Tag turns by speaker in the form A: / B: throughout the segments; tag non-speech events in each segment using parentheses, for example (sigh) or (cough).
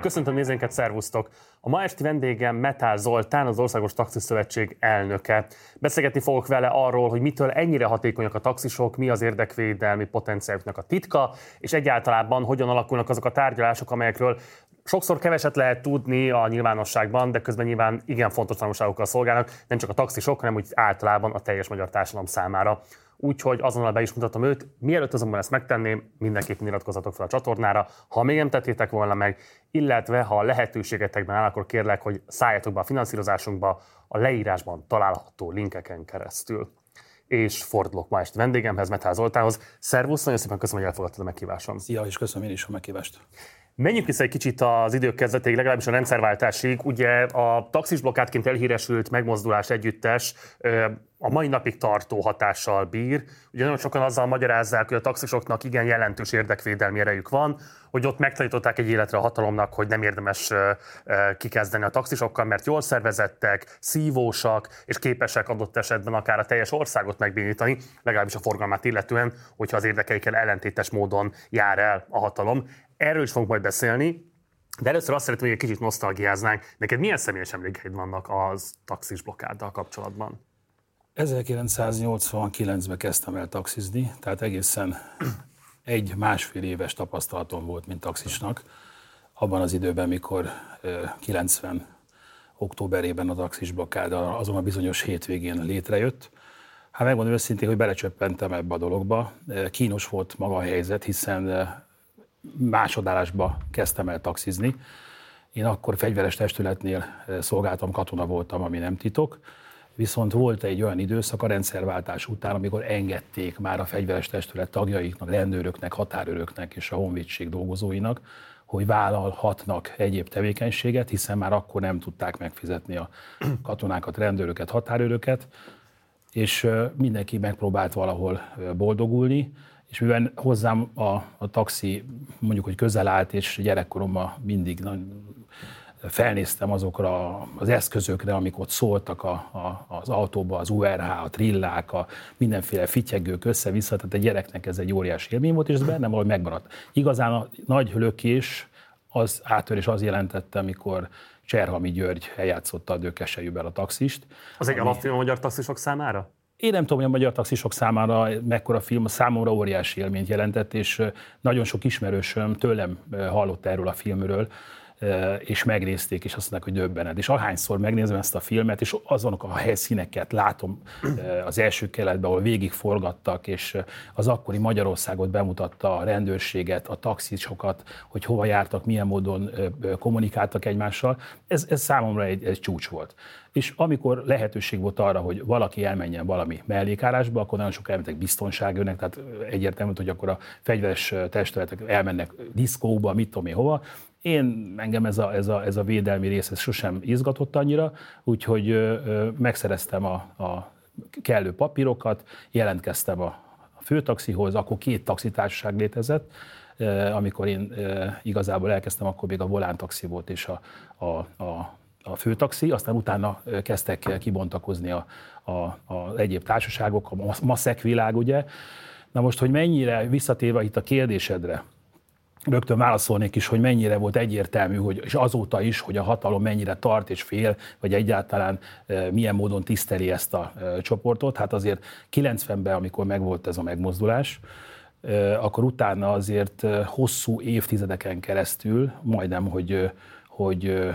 A: Köszöntöm nézőinket, szervusztok! A ma esti vendégem Metál Zoltán, az Országos Taxiszövetség elnöke. Beszélgetni fogok vele arról, hogy mitől ennyire hatékonyak a taxisok, mi az érdekvédelmi potenciáluknak a titka, és egyáltalában hogyan alakulnak azok a tárgyalások, amelyekről sokszor keveset lehet tudni a nyilvánosságban, de közben nyilván igen fontos tanulságokkal szolgálnak, nem csak a taxisok, hanem úgy általában a teljes magyar társadalom számára úgyhogy azonnal be is mutatom őt. Mielőtt azonban ezt megtenném, mindenképpen iratkozatok fel a csatornára, ha még nem tettétek volna meg, illetve ha a lehetőségetekben áll, akkor kérlek, hogy szálljatok be a finanszírozásunkba a leírásban található linkeken keresztül. És fordulok ma este vendégemhez, Metál Zoltánhoz. Szervusz, nagyon szépen köszönöm, hogy elfogadtad a meghívásom.
B: Szia, és köszönöm én is a meghívást.
A: Menjünk vissza egy kicsit az idők kezdetéig, legalábbis a rendszerváltásig. Ugye a taxisblokkádként elhíresült megmozdulás együttes a mai napig tartó hatással bír. Ugye nagyon sokan azzal magyarázzák, hogy a taxisoknak igen jelentős érdekvédelmi erejük van, hogy ott megtanították egy életre a hatalomnak, hogy nem érdemes kikezdeni a taxisokkal, mert jól szervezettek, szívósak, és képesek adott esetben akár a teljes országot megbénítani, legalábbis a forgalmát illetően, hogyha az érdekeikkel ellentétes módon jár el a hatalom. Erről is fogunk majd beszélni, de először azt szeretném, hogy egy kicsit nosztalgiáznánk. Neked milyen személyes emlékeid vannak az taxis blokkáddal kapcsolatban?
B: 1989-ben kezdtem el taxizni, tehát egészen egy másfél éves tapasztalatom volt, mint taxisnak. Abban az időben, mikor 90 októberében a taxis blokkád azon a bizonyos hétvégén létrejött. Hát megmondom őszintén, hogy belecsöppentem ebbe a dologba. Kínos volt maga a helyzet, hiszen másodállásba kezdtem el taxizni. Én akkor fegyveres testületnél szolgáltam, katona voltam, ami nem titok. Viszont volt egy olyan időszak a rendszerváltás után, amikor engedték már a fegyveres testület tagjaiknak, rendőröknek, határőröknek és a honvédség dolgozóinak, hogy vállalhatnak egyéb tevékenységet, hiszen már akkor nem tudták megfizetni a katonákat, rendőröket, határőröket, és mindenki megpróbált valahol boldogulni, és mivel hozzám a, a taxi mondjuk, hogy közel állt, és gyerekkoromban mindig felnéztem azokra az eszközökre, amik ott szóltak a, a, az autóba, az URH, a trillák, a mindenféle fityegők össze-vissza, tehát a gyereknek ez egy óriási élmény volt, és ez bennem valahogy megmaradt. Igazán a nagy lökés az átörés az jelentette, amikor Cserhami György eljátszotta a dökesejűben a taxist.
A: Az egy ami... alapfilm a magyar taxisok számára?
B: Én nem tudom, hogy a magyar taxisok számára mekkora film, számomra óriási élményt jelentett, és nagyon sok ismerősöm tőlem hallott erről a filmről, és megnézték, és azt mondták, hogy döbbened. És ahányszor megnézem ezt a filmet, és azonok a helyszíneket látom az első keletben, ahol végigforgattak, és az akkori Magyarországot bemutatta a rendőrséget, a taxisokat, hogy hova jártak, milyen módon kommunikáltak egymással, ez, ez számomra egy, egy csúcs volt. És amikor lehetőség volt arra, hogy valaki elmenjen valami mellékárásba, akkor nagyon sok elmentek biztonságőnek, tehát egyértelmű, hogy akkor a fegyveres testületek elmennek diszkóba, mit tudom én hova, én engem ez a, ez a, ez a védelmi rész ez sosem izgatott annyira, úgyhogy ö, megszereztem a, a kellő papírokat, jelentkeztem a, a főtaxihoz, akkor két taxitársaság létezett, amikor én igazából elkezdtem, akkor még a Volán taxi volt és a, a, a, a főtaxi, aztán utána kezdtek kibontakozni a, a, a egyéb társaságok, a maszek világ, ugye. Na most, hogy mennyire visszatérve itt a kérdésedre, rögtön válaszolnék is, hogy mennyire volt egyértelmű, hogy, és azóta is, hogy a hatalom mennyire tart és fél, vagy egyáltalán milyen módon tiszteli ezt a csoportot. Hát azért 90-ben, amikor megvolt ez a megmozdulás, akkor utána azért hosszú évtizedeken keresztül, majdnem, hogy, hogy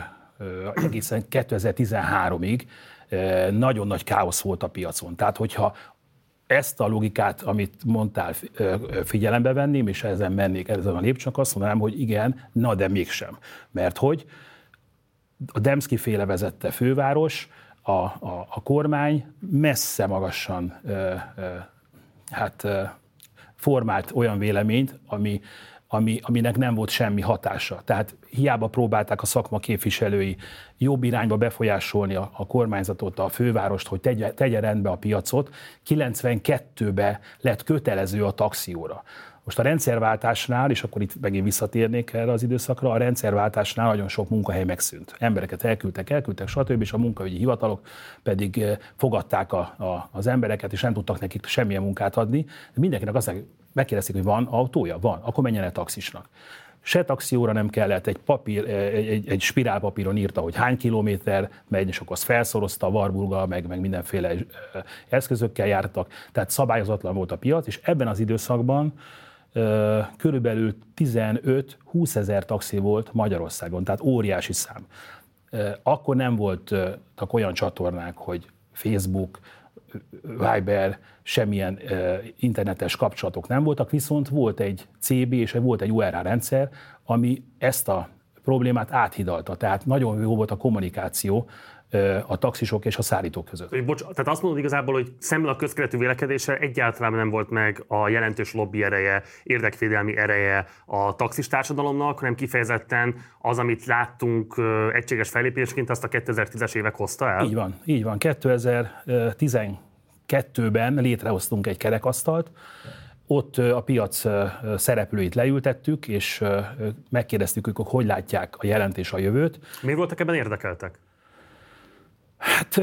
B: egészen 2013-ig nagyon nagy káosz volt a piacon. Tehát, hogyha ezt a logikát, amit mondtál, figyelembe venném, és ezen mennék ezen a lépcsőn, azt mondanám, hogy igen, na de mégsem. Mert hogy a Demszki féle vezette főváros, a, a, a kormány messze magasan hát ö, formált olyan véleményt, ami ami, aminek nem volt semmi hatása. Tehát hiába próbálták a szakma képviselői jobb irányba befolyásolni a, a kormányzatot, a fővárost, hogy tegye, tegye rendbe a piacot. 92-ben lett kötelező a taxióra. Most a rendszerváltásnál, és akkor itt megint visszatérnék erre az időszakra, a rendszerváltásnál nagyon sok munkahely megszűnt. Embereket elküldtek, elküldtek, stb. és a munkaügyi hivatalok pedig eh, fogadták a, a, az embereket, és nem tudtak nekik semmilyen munkát adni. Mindenkinek azt megkérdezték, hogy van autója? Van. Akkor menjen el taxisnak. se taxióra nem kellett, egy, papír, egy, egy, egy spirálpapíron írta, hogy hány kilométer megy, és akkor azt felszorozta a Varburga, meg, meg mindenféle eszközökkel jártak, tehát szabályozatlan volt a piac, és ebben az időszakban körülbelül 15-20 ezer taxi volt Magyarországon, tehát óriási szám. Akkor nem voltak olyan csatornák, hogy Facebook, Viber, semmilyen internetes kapcsolatok nem voltak, viszont volt egy CB és volt egy URA rendszer, ami ezt a problémát áthidalta. Tehát nagyon jó volt a kommunikáció a taxisok és a szállítók között.
A: Bocs, tehát azt mondod igazából, hogy szemmel a közkeletű vélekedése egyáltalán nem volt meg a jelentős lobby ereje, érdekvédelmi ereje a taxis társadalomnak, hanem kifejezetten az, amit láttunk egységes fellépésként, azt a 2010-es évek hozta el?
B: Így van, így van. 2012-ben létrehoztunk egy kerekasztalt, ott a piac szereplőit leültettük, és megkérdeztük ők, hogy hogy látják a jelentés a jövőt.
A: Miért voltak ebben érdekeltek?
B: Hát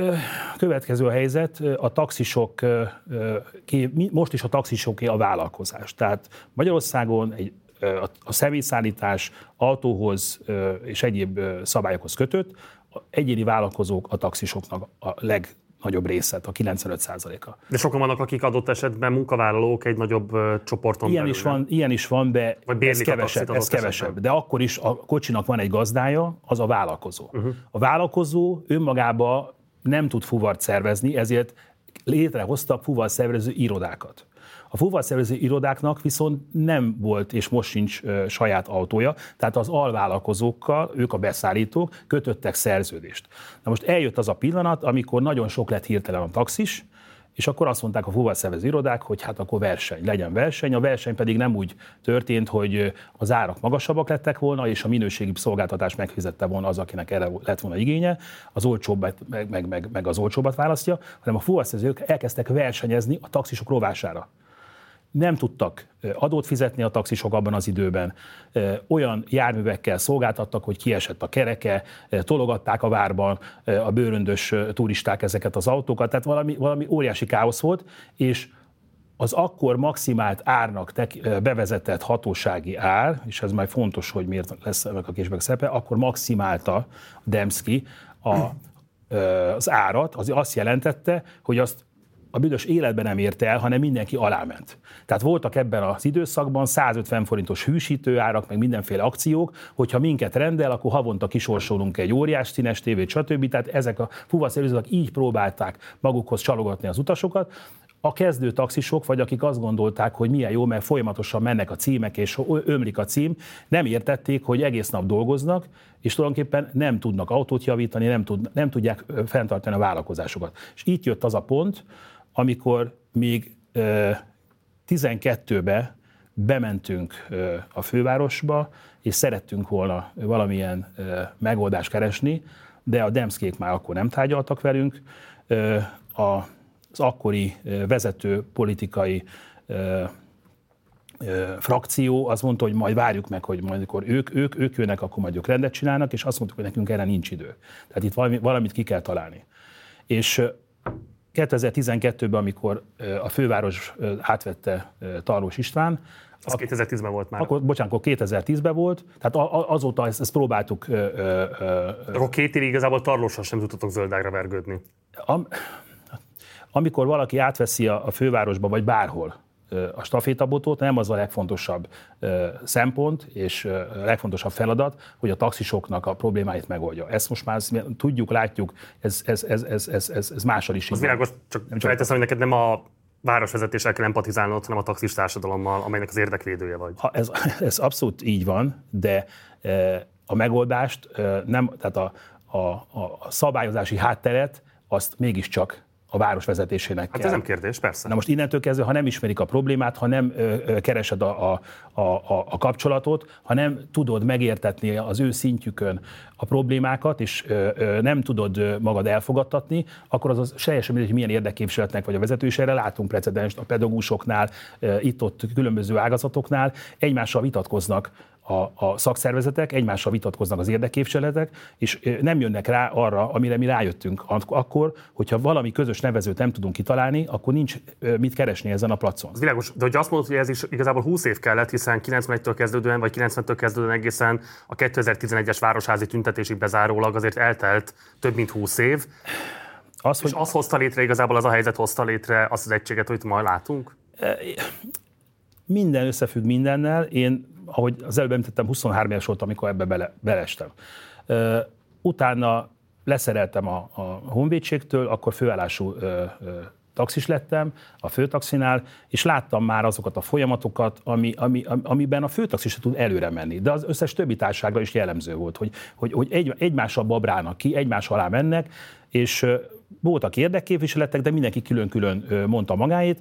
B: következő a helyzet, a taxisok, most is a taxisoké a vállalkozás. Tehát Magyarországon egy, a személyszállítás autóhoz és egyéb szabályokhoz kötött, egyéni vállalkozók a taxisoknak a leg nagyobb részet, a 95%-a.
A: De sokan vannak, akik adott esetben munkavállalók egy nagyobb csoporton
B: ilyen
A: belül.
B: Is van, ilyen is van, de ez kevesebb, ez kevesebb. De akkor is a kocsinak van egy gazdája, az a vállalkozó. Uh-huh. A vállalkozó önmagába nem tud fuvart szervezni, ezért létrehoztak fuvarszervező irodákat. A fuvarszervező irodáknak viszont nem volt, és most sincs saját autója, tehát az alvállalkozókkal, ők a beszállítók kötöttek szerződést. Na most eljött az a pillanat, amikor nagyon sok lett hirtelen a taxis, és akkor azt mondták a fuvarszervező irodák, hogy hát akkor verseny, legyen verseny. A verseny pedig nem úgy történt, hogy az árak magasabbak lettek volna, és a minőségi szolgáltatás megfizette volna az, akinek erre lett volna igénye, az olcsóbbat, meg, meg, meg, meg az olcsóbbat választja, hanem a fuvarszervezők elkezdtek versenyezni a taxisok rovására nem tudtak adót fizetni a taxisok abban az időben, olyan járművekkel szolgáltattak, hogy kiesett a kereke, tologatták a várban a bőröndös turisták ezeket az autókat, tehát valami, valami óriási káosz volt, és az akkor maximált árnak bevezetett hatósági ár, és ez majd fontos, hogy miért lesz ennek a később szerepe, akkor maximálta Demszki a, az árat, az azt jelentette, hogy azt a büdös életben nem érte el, hanem mindenki aláment. Tehát voltak ebben az időszakban 150 forintos hűsítőárak, meg mindenféle akciók, hogyha minket rendel, akkor havonta kisorsolunk egy óriás színes tévét, stb. Tehát ezek a fuvaszerűzők így próbálták magukhoz csalogatni az utasokat, a kezdő taxisok, vagy akik azt gondolták, hogy milyen jó, mert folyamatosan mennek a címek, és ömlik a cím, nem értették, hogy egész nap dolgoznak, és tulajdonképpen nem tudnak autót javítani, nem, tud, nem tudják fenntartani a vállalkozásokat. És itt jött az a pont, amikor még 12-be bementünk a fővárosba, és szerettünk volna valamilyen megoldást keresni, de a Demszkék már akkor nem tárgyaltak velünk. Az akkori vezető politikai frakció az mondta, hogy majd várjuk meg, hogy majd amikor ők, ők, ők jönnek, akkor majd ők rendet csinálnak, és azt mondtuk, hogy nekünk erre nincs idő. Tehát itt valami, valamit ki kell találni. És 2012-ben, amikor a főváros átvette Tarlós István,
A: az 2010-ben volt már.
B: Akkor, bocsánat, akkor 2010-ben volt, tehát azóta ezt, ezt próbáltuk...
A: akkor két évig igazából Tarlósra sem tudtatok zöldágra vergődni. Am,
B: amikor valaki átveszi a, a fővárosba, vagy bárhol, a stafétabotot nem az a legfontosabb szempont és a legfontosabb feladat, hogy a taxisoknak a problémáit megoldja. Ezt most már tudjuk, látjuk, ez, ez, ez, ez, ez, ez, ez mással is.
A: Az világos, csak felteszem, hogy neked nem a városvezetéssel kell empatizálnod, hanem a taxis társadalommal, amelynek az érdekvédője vagy.
B: Ha ez, (laughs) ez abszolút így van, de a megoldást nem, tehát a, a, a szabályozási hátteret azt mégiscsak a város vezetésének
A: Hát ez nem kérdés, persze.
B: Na most innentől kezdve, ha nem ismerik a problémát, ha nem ö, ö, keresed a, a, a, a kapcsolatot, ha nem tudod megértetni az ő szintjükön a problémákat, és ö, ö, nem tudod magad elfogadtatni, akkor az, az teljesen mindegy, hogy milyen érdekképviseletnek vagy a vezető, és erre látunk precedenst a pedagógusoknál, itt-ott különböző ágazatoknál, egymással vitatkoznak a, a szakszervezetek, egymással vitatkoznak az érdeképviseletek, és nem jönnek rá arra, amire mi rájöttünk akkor, hogyha valami közös nevezőt nem tudunk kitalálni, akkor nincs mit keresni ezen a placon.
A: Az világos, de hogy azt mondod, hogy ez is igazából 20 év kellett, hiszen 91-től kezdődően, vagy 90-től kezdődően egészen a 2011-es városházi tüntetésig bezárólag azért eltelt több mint 20 év. Az, és hogy... az hozta létre igazából az a helyzet hozta létre azt az egységet, amit ma látunk?
B: Minden összefügg mindennel. Én, ahogy az előbb említettem, 23 éves voltam, amikor ebbe bele, belestem. Utána leszereltem a, a honvédségtől, akkor főállású ö, ö, taxis lettem a főtaxinál, és láttam már azokat a folyamatokat, ami, ami, amiben a főtaxis tud előre menni. De az összes többi társágra is jellemző volt, hogy, hogy, hogy egy, egymással babrának ki, egymás alá mennek, és voltak érdekképviseletek, de mindenki külön-külön mondta magáét.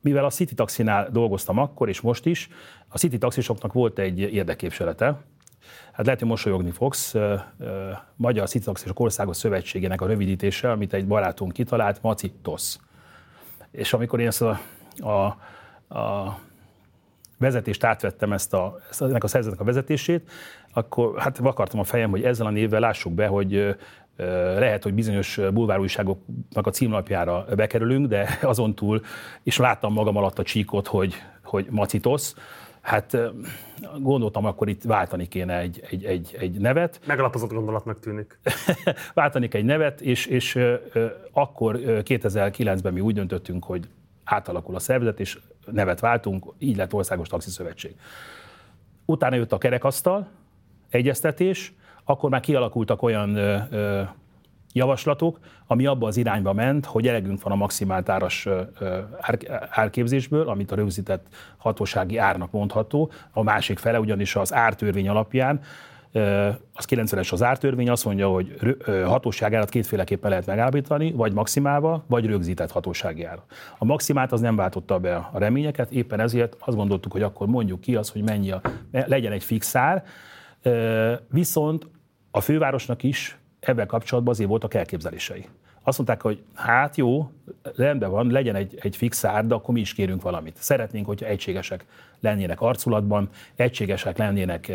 B: Mivel a City Taxinál dolgoztam akkor és most is, a City taxisoknak volt egy érdekképviselete, Hát lehet, hogy mosolyogni fogsz. Magyar City Taxisok Országos Szövetségének a rövidítése, amit egy barátunk kitalált, Maci TOSZ. És amikor én ezt a, a, a vezetést átvettem, ezt a, ennek a szervezetnek a vezetését, akkor hát vakartam a fejem, hogy ezzel a névvel lássuk be, hogy lehet, hogy bizonyos bulvárújságoknak a címlapjára bekerülünk, de (laughs) azon túl, és láttam magam alatt a csíkot, hogy, hogy macitosz, hát gondoltam, akkor itt váltani kéne egy, egy, egy, egy nevet.
A: Megalapozott gondolatnak tűnik. (laughs)
B: váltani egy nevet, és, és akkor 2009-ben mi úgy döntöttünk, hogy átalakul a szervezet, és nevet váltunk, így lett Országos Taxi Szövetség. Utána jött a kerekasztal, egyeztetés, akkor már kialakultak olyan ö, ö, javaslatok, ami abba az irányba ment, hogy elegünk van a maximált áras ár, árképzésből, amit a rögzített hatósági árnak mondható, a másik fele ugyanis az ártörvény alapján az 90-es az ártörvény azt mondja, hogy hatóságárat kétféleképpen lehet megállapítani, vagy maximálva, vagy rögzített hatósági ára. A maximált az nem váltotta be a reményeket, éppen ezért azt gondoltuk, hogy akkor mondjuk ki az, hogy mennyi a, legyen egy fix ár, viszont a fővárosnak is ebben kapcsolatban azért voltak elképzelései. Azt mondták, hogy hát jó, rendben van, legyen egy, egy fix ár, de akkor mi is kérünk valamit. Szeretnénk, hogyha egységesek lennének arculatban, egységesek lennének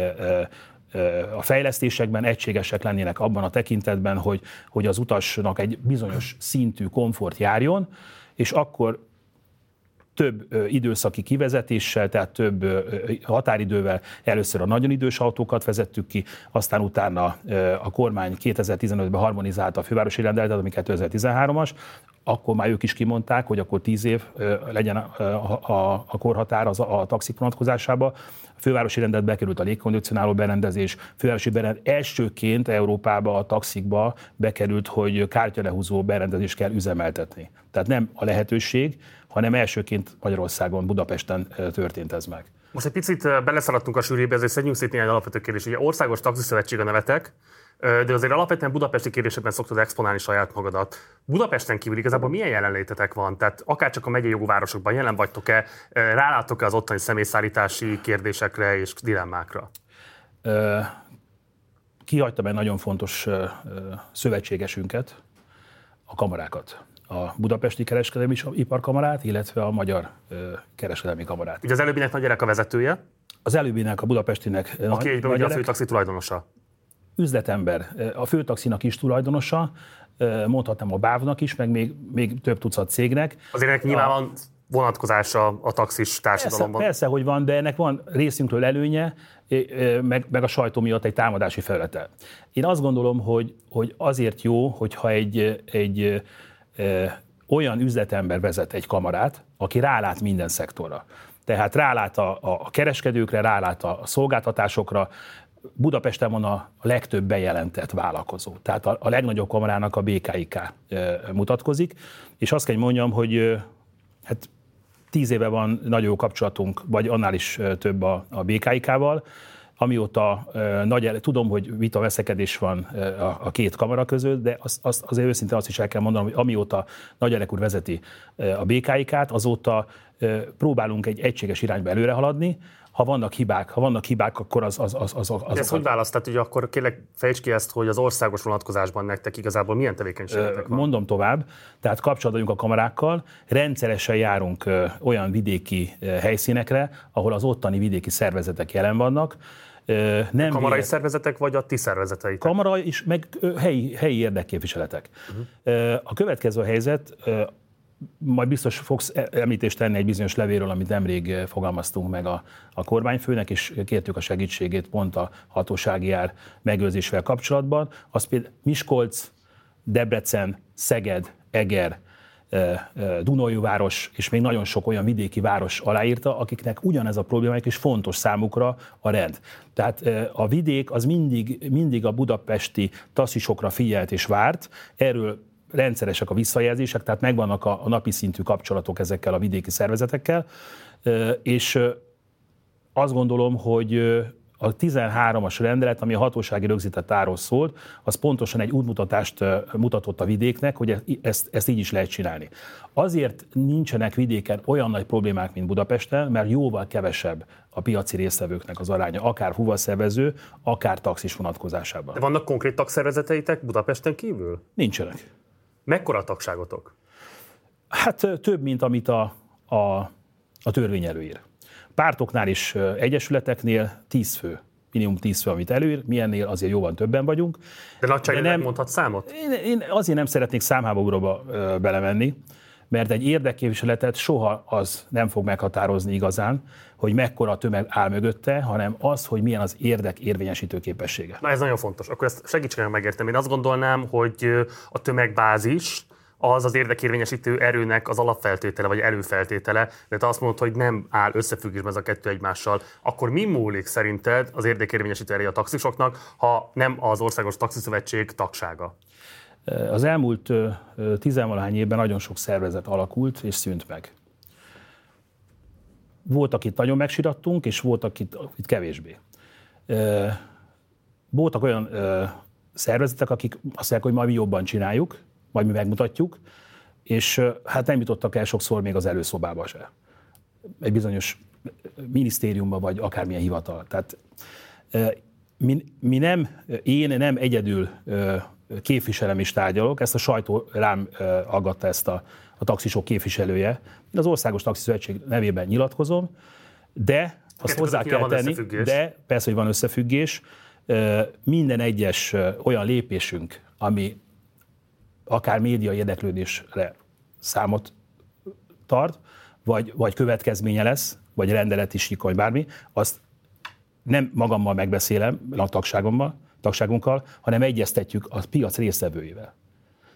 B: a fejlesztésekben, egységesek lennének abban a tekintetben, hogy, hogy az utasnak egy bizonyos szintű komfort járjon, és akkor több időszaki kivezetéssel, tehát több határidővel először a nagyon idős autókat vezettük ki, aztán utána a kormány 2015-ben harmonizálta a fővárosi rendeletet, ami 2013-as, akkor már ők is kimondták, hogy akkor 10 év legyen a, a, a korhatár az a, a taxik vonatkozásába. A fővárosi rendet bekerült a légkondicionáló berendezés, fővárosi berendezés elsőként Európába, a taxikba bekerült, hogy kártyalehúzó berendezést kell üzemeltetni. Tehát nem a lehetőség, hanem elsőként Magyarországon, Budapesten történt ez meg.
A: Most egy picit beleszaladtunk a sűrűbe, ezért szedjünk szét néhány alapvető kérdés. Ugye Országos Taxiszövetség a nevetek, de azért alapvetően budapesti kérdésekben szoktad exponálni saját magadat. Budapesten kívül igazából milyen jelenlétetek van? Tehát akár csak a megyei jogú városokban jelen vagytok-e, rálátok-e az ottani személyszállítási kérdésekre és dilemmákra?
B: Kihagytam egy nagyon fontos szövetségesünket, a kamarákat a Budapesti Kereskedelmi Iparkamarát, illetve a Magyar Kereskedelmi Kamarát.
A: Ugye az előbbinek nagy gyerek a vezetője?
B: Az előbbinek a Budapestinek
A: Aki egyben ugye a főtaxi tulajdonosa.
B: Üzletember, a főtaxinak is tulajdonosa, mondhatnám a bávnak is, meg még, még több tucat cégnek.
A: Azért ennek nyilván van vonatkozása a taxis társadalomban.
B: Persze, persze, hogy van, de ennek van részünkről előnye, meg, meg a sajtó miatt egy támadási felülete. Én azt gondolom, hogy, hogy azért jó, hogyha egy, egy olyan üzletember vezet egy kamarát, aki rálát minden szektorra. Tehát rálát a, a kereskedőkre, rálát a szolgáltatásokra, Budapesten van a legtöbb bejelentett vállalkozó. Tehát a, a legnagyobb kamarának a BKIK mutatkozik, és azt kell mondjam, hogy hát tíz éve van nagyon jó kapcsolatunk, vagy annál is több a, a BKIK-val, amióta nagy, tudom, hogy vita veszekedés van a, két kamera között, de az, az, azért őszintén azt is el kell mondanom, hogy amióta Nagy Elek úr vezeti a BKIK-t, azóta próbálunk egy egységes irányba előre haladni. Ha vannak hibák, ha vannak hibák, akkor az az az az, az,
A: az Ez hogy választ? Tehát ugye akkor kérlek fejtsd ki ezt, hogy az országos vonatkozásban nektek igazából milyen tevékenységetek van?
B: Mondom tovább, tehát kapcsolatban a kamerákkal, rendszeresen járunk olyan vidéki helyszínekre, ahol az ottani vidéki szervezetek jelen vannak,
A: nem Kamarai vélet... szervezetek, vagy a ti szervezeteitek?
B: Kamara is, meg helyi, helyi érdekképviseletek. Uh-huh. A következő helyzet, majd biztos fogsz e- említést tenni egy bizonyos levéről, amit nemrég fogalmaztunk meg a, a kormányfőnek, és kértük a segítségét pont a hatósági ár megőrzésvel kapcsolatban. Az például Miskolc, Debrecen, Szeged, Eger, város és még nagyon sok olyan vidéki város aláírta, akiknek ugyanez a problémájuk, és fontos számukra a rend. Tehát a vidék az mindig, mindig a budapesti taxisokra figyelt és várt, erről rendszeresek a visszajelzések, tehát megvannak a, a napi szintű kapcsolatok ezekkel a vidéki szervezetekkel, és azt gondolom, hogy a 13-as rendelet, ami a hatósági rögzített áról szólt, az pontosan egy útmutatást mutatott a vidéknek, hogy ezt, ezt így is lehet csinálni. Azért nincsenek vidéken olyan nagy problémák, mint Budapesten, mert jóval kevesebb a piaci résztvevőknek az aránya, akár fuvaszervező, akár taxis vonatkozásában.
A: De vannak konkrét tagszervezeteitek Budapesten kívül?
B: Nincsenek.
A: Mekkora a tagságotok?
B: Hát több, mint amit a, a, a törvény előír. Pártoknál és egyesületeknél 10 fő minimum 10 fő, amit előír, milyennél azért jóval többen vagyunk.
A: De nagyságrendileg nem mondhat számot?
B: Én, én azért nem szeretnék számháborúba belemenni, mert egy érdekképviseletet soha az nem fog meghatározni igazán, hogy mekkora tömeg áll mögötte, hanem az, hogy milyen az érdek érvényesítő képessége.
A: Na ez nagyon fontos. Akkor ezt segítsen megértem. Én azt gondolnám, hogy a tömegbázis, az az érdekérvényesítő erőnek az alapfeltétele, vagy előfeltétele, de te azt mondod, hogy nem áll összefüggésben ez a kettő egymással, akkor mi múlik szerinted az érdekérvényesítő erő a taxisoknak, ha nem az Országos Taxiszövetség tagsága?
B: Az elmúlt tizenvalahány évben nagyon sok szervezet alakult és szűnt meg. Volt, akit nagyon megsirattunk, és volt, akit, akit kevésbé. Voltak olyan szervezetek, akik azt mondják, hogy majd mi jobban csináljuk, majd mi megmutatjuk, és hát nem jutottak el sokszor még az előszobába se. Egy bizonyos minisztériumba, vagy akármilyen hivatal. Tehát mi, mi nem, én nem egyedül képviselem és tárgyalok, ezt a sajtó rám aggatta ezt a, a taxisok képviselője. Én az Országos Taxiszövetség nevében nyilatkozom, de azt hozzá kell tenni, de persze, hogy van összefüggés, minden egyes olyan lépésünk, ami akár média érdeklődésre számot tart, vagy, vagy következménye lesz, vagy rendelet is vagy bármi, azt nem magammal megbeszélem, a tagságommal, tagságunkkal, hanem egyeztetjük a piac résztvevőivel.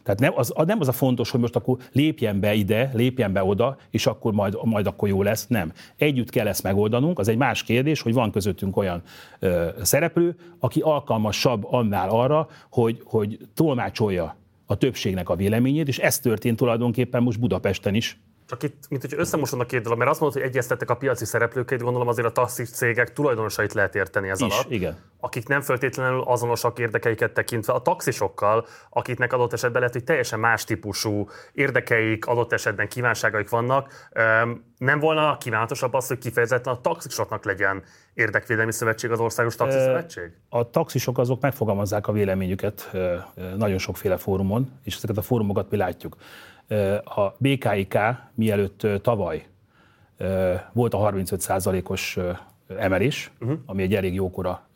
B: Tehát nem az, nem az a fontos, hogy most akkor lépjen be ide, lépjen be oda, és akkor majd, majd akkor jó lesz. Nem. Együtt kell ezt megoldanunk. Az egy más kérdés, hogy van közöttünk olyan ö, szereplő, aki alkalmasabb annál arra, hogy, hogy tolmácsolja a többségnek a véleményét, és ez történt tulajdonképpen most Budapesten is.
A: Csak itt, mint hogy összemosodnak két dolog, mert azt mondod, hogy egyeztettek a piaci szereplőket, gondolom azért a taxis cégek tulajdonosait lehet érteni ez
B: is,
A: alatt.
B: igen.
A: Akik nem feltétlenül azonosak érdekeiket tekintve a taxisokkal, akiknek adott esetben lehet, hogy teljesen más típusú érdekeik, adott esetben kívánságaik vannak. Nem volna kívánatosabb az, hogy kifejezetten a taxisoknak legyen érdekvédelmi szövetség az Országos Taxiszövetség?
B: A taxisok azok megfogalmazzák a véleményüket nagyon sokféle fórumon, és ezeket a fórumokat mi látjuk. A BKIK mielőtt tavaly volt a 35%-os emelés, uh-huh. ami egy elég jókora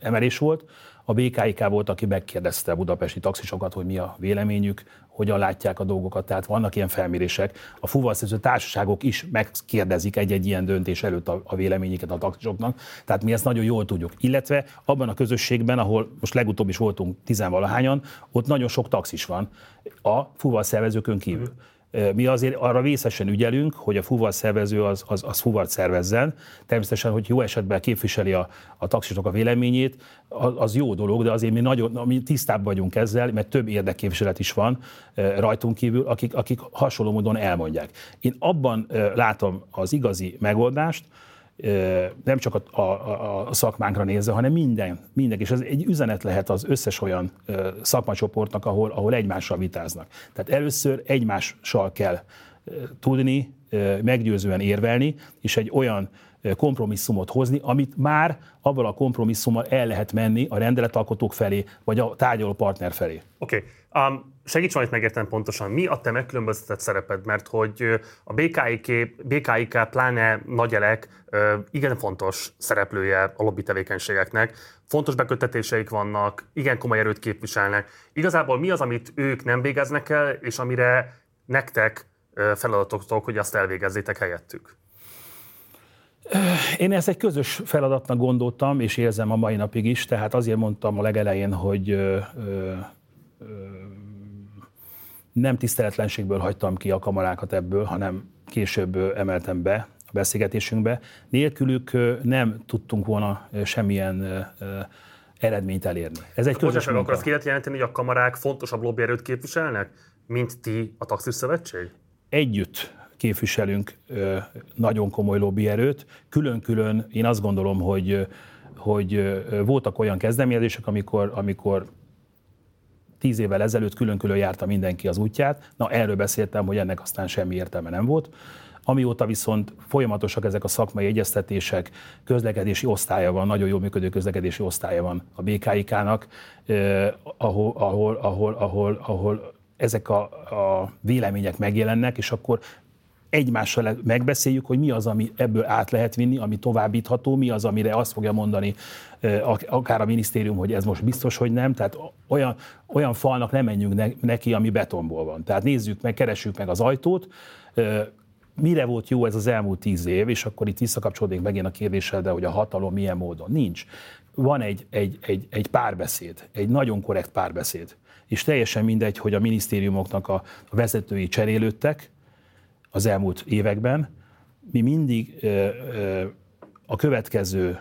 B: emelés volt, a BKIK volt, aki megkérdezte a budapesti taxisokat, hogy mi a véleményük, hogyan látják a dolgokat, tehát vannak ilyen felmérések. A fuvalszerző társaságok is megkérdezik egy-egy ilyen döntés előtt a, a véleményeket a taxisoknak, tehát mi ezt nagyon jól tudjuk. Illetve abban a közösségben, ahol most legutóbb is voltunk tizenvalahányan, ott nagyon sok taxis van a fuvalszervezőkön kívül. Uh-huh. Mi azért arra vészesen ügyelünk, hogy a fuvar szervező az, az, az fuvart szervezzen. Természetesen, hogy jó esetben képviseli a, a taxisok a véleményét, az, az jó dolog, de azért mi nagyon mi tisztább vagyunk ezzel, mert több érdekképviselet is van rajtunk kívül, akik, akik hasonló módon elmondják. Én abban látom az igazi megoldást, nem csak a, a, a szakmánkra nézve, hanem minden, minden. És ez egy üzenet lehet az összes olyan szakmacsoportnak, ahol, ahol egymással vitáznak. Tehát először egymással kell tudni, meggyőzően érvelni, és egy olyan kompromisszumot hozni, amit már abban a kompromisszummal el lehet menni a rendeletalkotók felé, vagy a tárgyaló partner felé.
A: Oké. Okay. Um, segíts majd megérteni pontosan, mi a te megkülönböztetett szereped, mert hogy a BKIK, BKIK pláne nagyelek igen fontos szereplője a lobby tevékenységeknek, fontos bekötetéseik vannak, igen komoly erőt képviselnek. Igazából mi az, amit ők nem végeznek el, és amire nektek feladatotok, hogy azt elvégezzétek helyettük?
B: Én ezt egy közös feladatnak gondoltam, és érzem a mai napig is, tehát azért mondtam a legelején, hogy ö, ö, nem tiszteletlenségből hagytam ki a kamarákat ebből, hanem később emeltem be a beszélgetésünkbe. Nélkülük nem tudtunk volna semmilyen eredményt elérni.
A: Ez egy közös munka. Akkor azt ki jelenteni, hogy a kamarák fontosabb lobbyerőt képviselnek, mint ti a Taxis Szövetség?
B: Együtt képviselünk nagyon komoly lobbyerőt. Külön-külön én azt gondolom, hogy, hogy voltak olyan kezdeményezések, amikor, amikor tíz évvel ezelőtt külön-külön járta mindenki az útját. Na, erről beszéltem, hogy ennek aztán semmi értelme nem volt. Amióta viszont folyamatosak ezek a szakmai egyeztetések, közlekedési osztálya van, nagyon jól működő közlekedési osztálya van a BKIK-nak, eh, ahol, ahol, ahol, ahol, ahol ezek a, a vélemények megjelennek, és akkor egymással megbeszéljük, hogy mi az, ami ebből át lehet vinni, ami továbbítható, mi az, amire azt fogja mondani akár a minisztérium, hogy ez most biztos, hogy nem. Tehát olyan, olyan falnak nem menjünk neki, ami betonból van. Tehát nézzük meg, keressük meg az ajtót, mire volt jó ez az elmúlt tíz év, és akkor itt visszakapcsolódik megint a kérdéssel, de hogy a hatalom milyen módon. Nincs. Van egy, egy, egy, egy párbeszéd, egy nagyon korrekt párbeszéd. És teljesen mindegy, hogy a minisztériumoknak a vezetői cserélődtek, az elmúlt években. Mi mindig a következő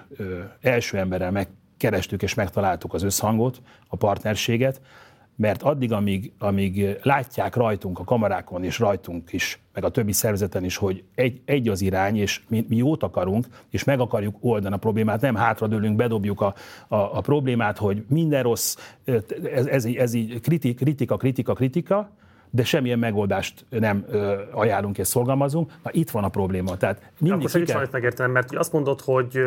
B: első emberrel megkerestük és megtaláltuk az összhangot, a partnerséget, mert addig, amíg, amíg látják rajtunk a kamarákon és rajtunk is, meg a többi szervezeten is, hogy egy, egy az irány, és mi, mi jót akarunk, és meg akarjuk oldani a problémát, nem hátradőlünk, bedobjuk a, a, a problémát, hogy minden rossz, ez, ez, ez így kritik, kritika, kritika, kritika, de semmilyen megoldást nem ö, ajánlunk és szorgalmazunk. Na itt van a probléma. Tehát
A: mindig Akkor kell... megértenem, mert azt mondod, hogy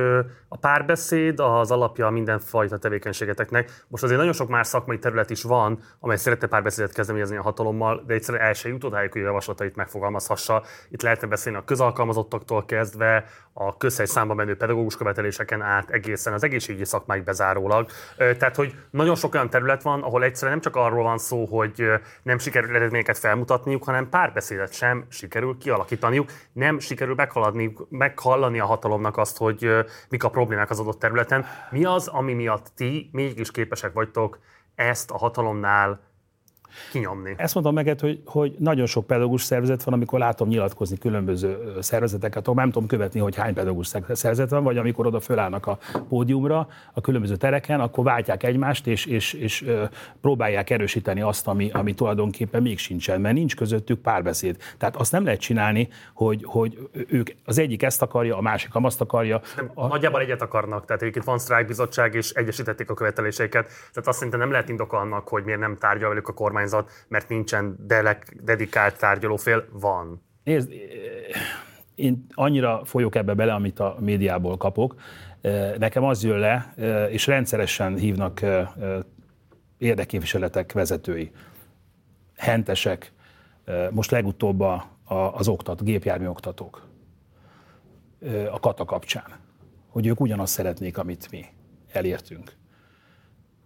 A: a párbeszéd az alapja mindenfajta tevékenységeteknek. Most azért nagyon sok más szakmai terület is van, amely szeretne párbeszédet kezdeményezni a hatalommal, de egyszerűen el se jut odáig, hogy a javaslatait megfogalmazhassa. Itt lehetne beszélni a közalkalmazottaktól kezdve, a közhely számba menő pedagógus követeléseken át egészen az egészségügyi szakmáig bezárólag. Tehát, hogy nagyon sok olyan terület van, ahol egyszerűen nem csak arról van szó, hogy nem sikerül eredményeket felmutatniuk, hanem párbeszédet sem sikerül kialakítaniuk, nem sikerül meghaladni, meghallani a hatalomnak azt, hogy mik a problémák az adott területen. Mi az, ami miatt ti mégis képesek vagytok ezt a hatalomnál kinyomni.
B: Ezt mondtam meg, hogy, hogy nagyon sok pedagógus szervezet van, amikor látom nyilatkozni különböző szervezeteket, nem tudom követni, hogy hány pedagógus szervezet van, vagy amikor oda fölállnak a pódiumra, a különböző tereken, akkor váltják egymást, és, és, és próbálják erősíteni azt, ami, ami tulajdonképpen még sincsen, mert nincs közöttük párbeszéd. Tehát azt nem lehet csinálni, hogy, hogy ők az egyik ezt akarja, a másik azt akarja.
A: Nem, a... Nagyjából egyet akarnak, tehát itt van sztrájkbizottság, és egyesítették a követeléseiket. Tehát azt szerintem nem lehet indok annak, hogy miért nem tárgyal velük a kormány kormányzat, mert nincsen delek, dedikált tárgyalófél, van.
B: Nézd, én annyira folyok ebbe bele, amit a médiából kapok. Nekem az jön le, és rendszeresen hívnak érdekképviseletek vezetői, hentesek, most legutóbb a, az oktat, gépjármű oktatók a kata kapcsán, hogy ők ugyanazt szeretnék, amit mi elértünk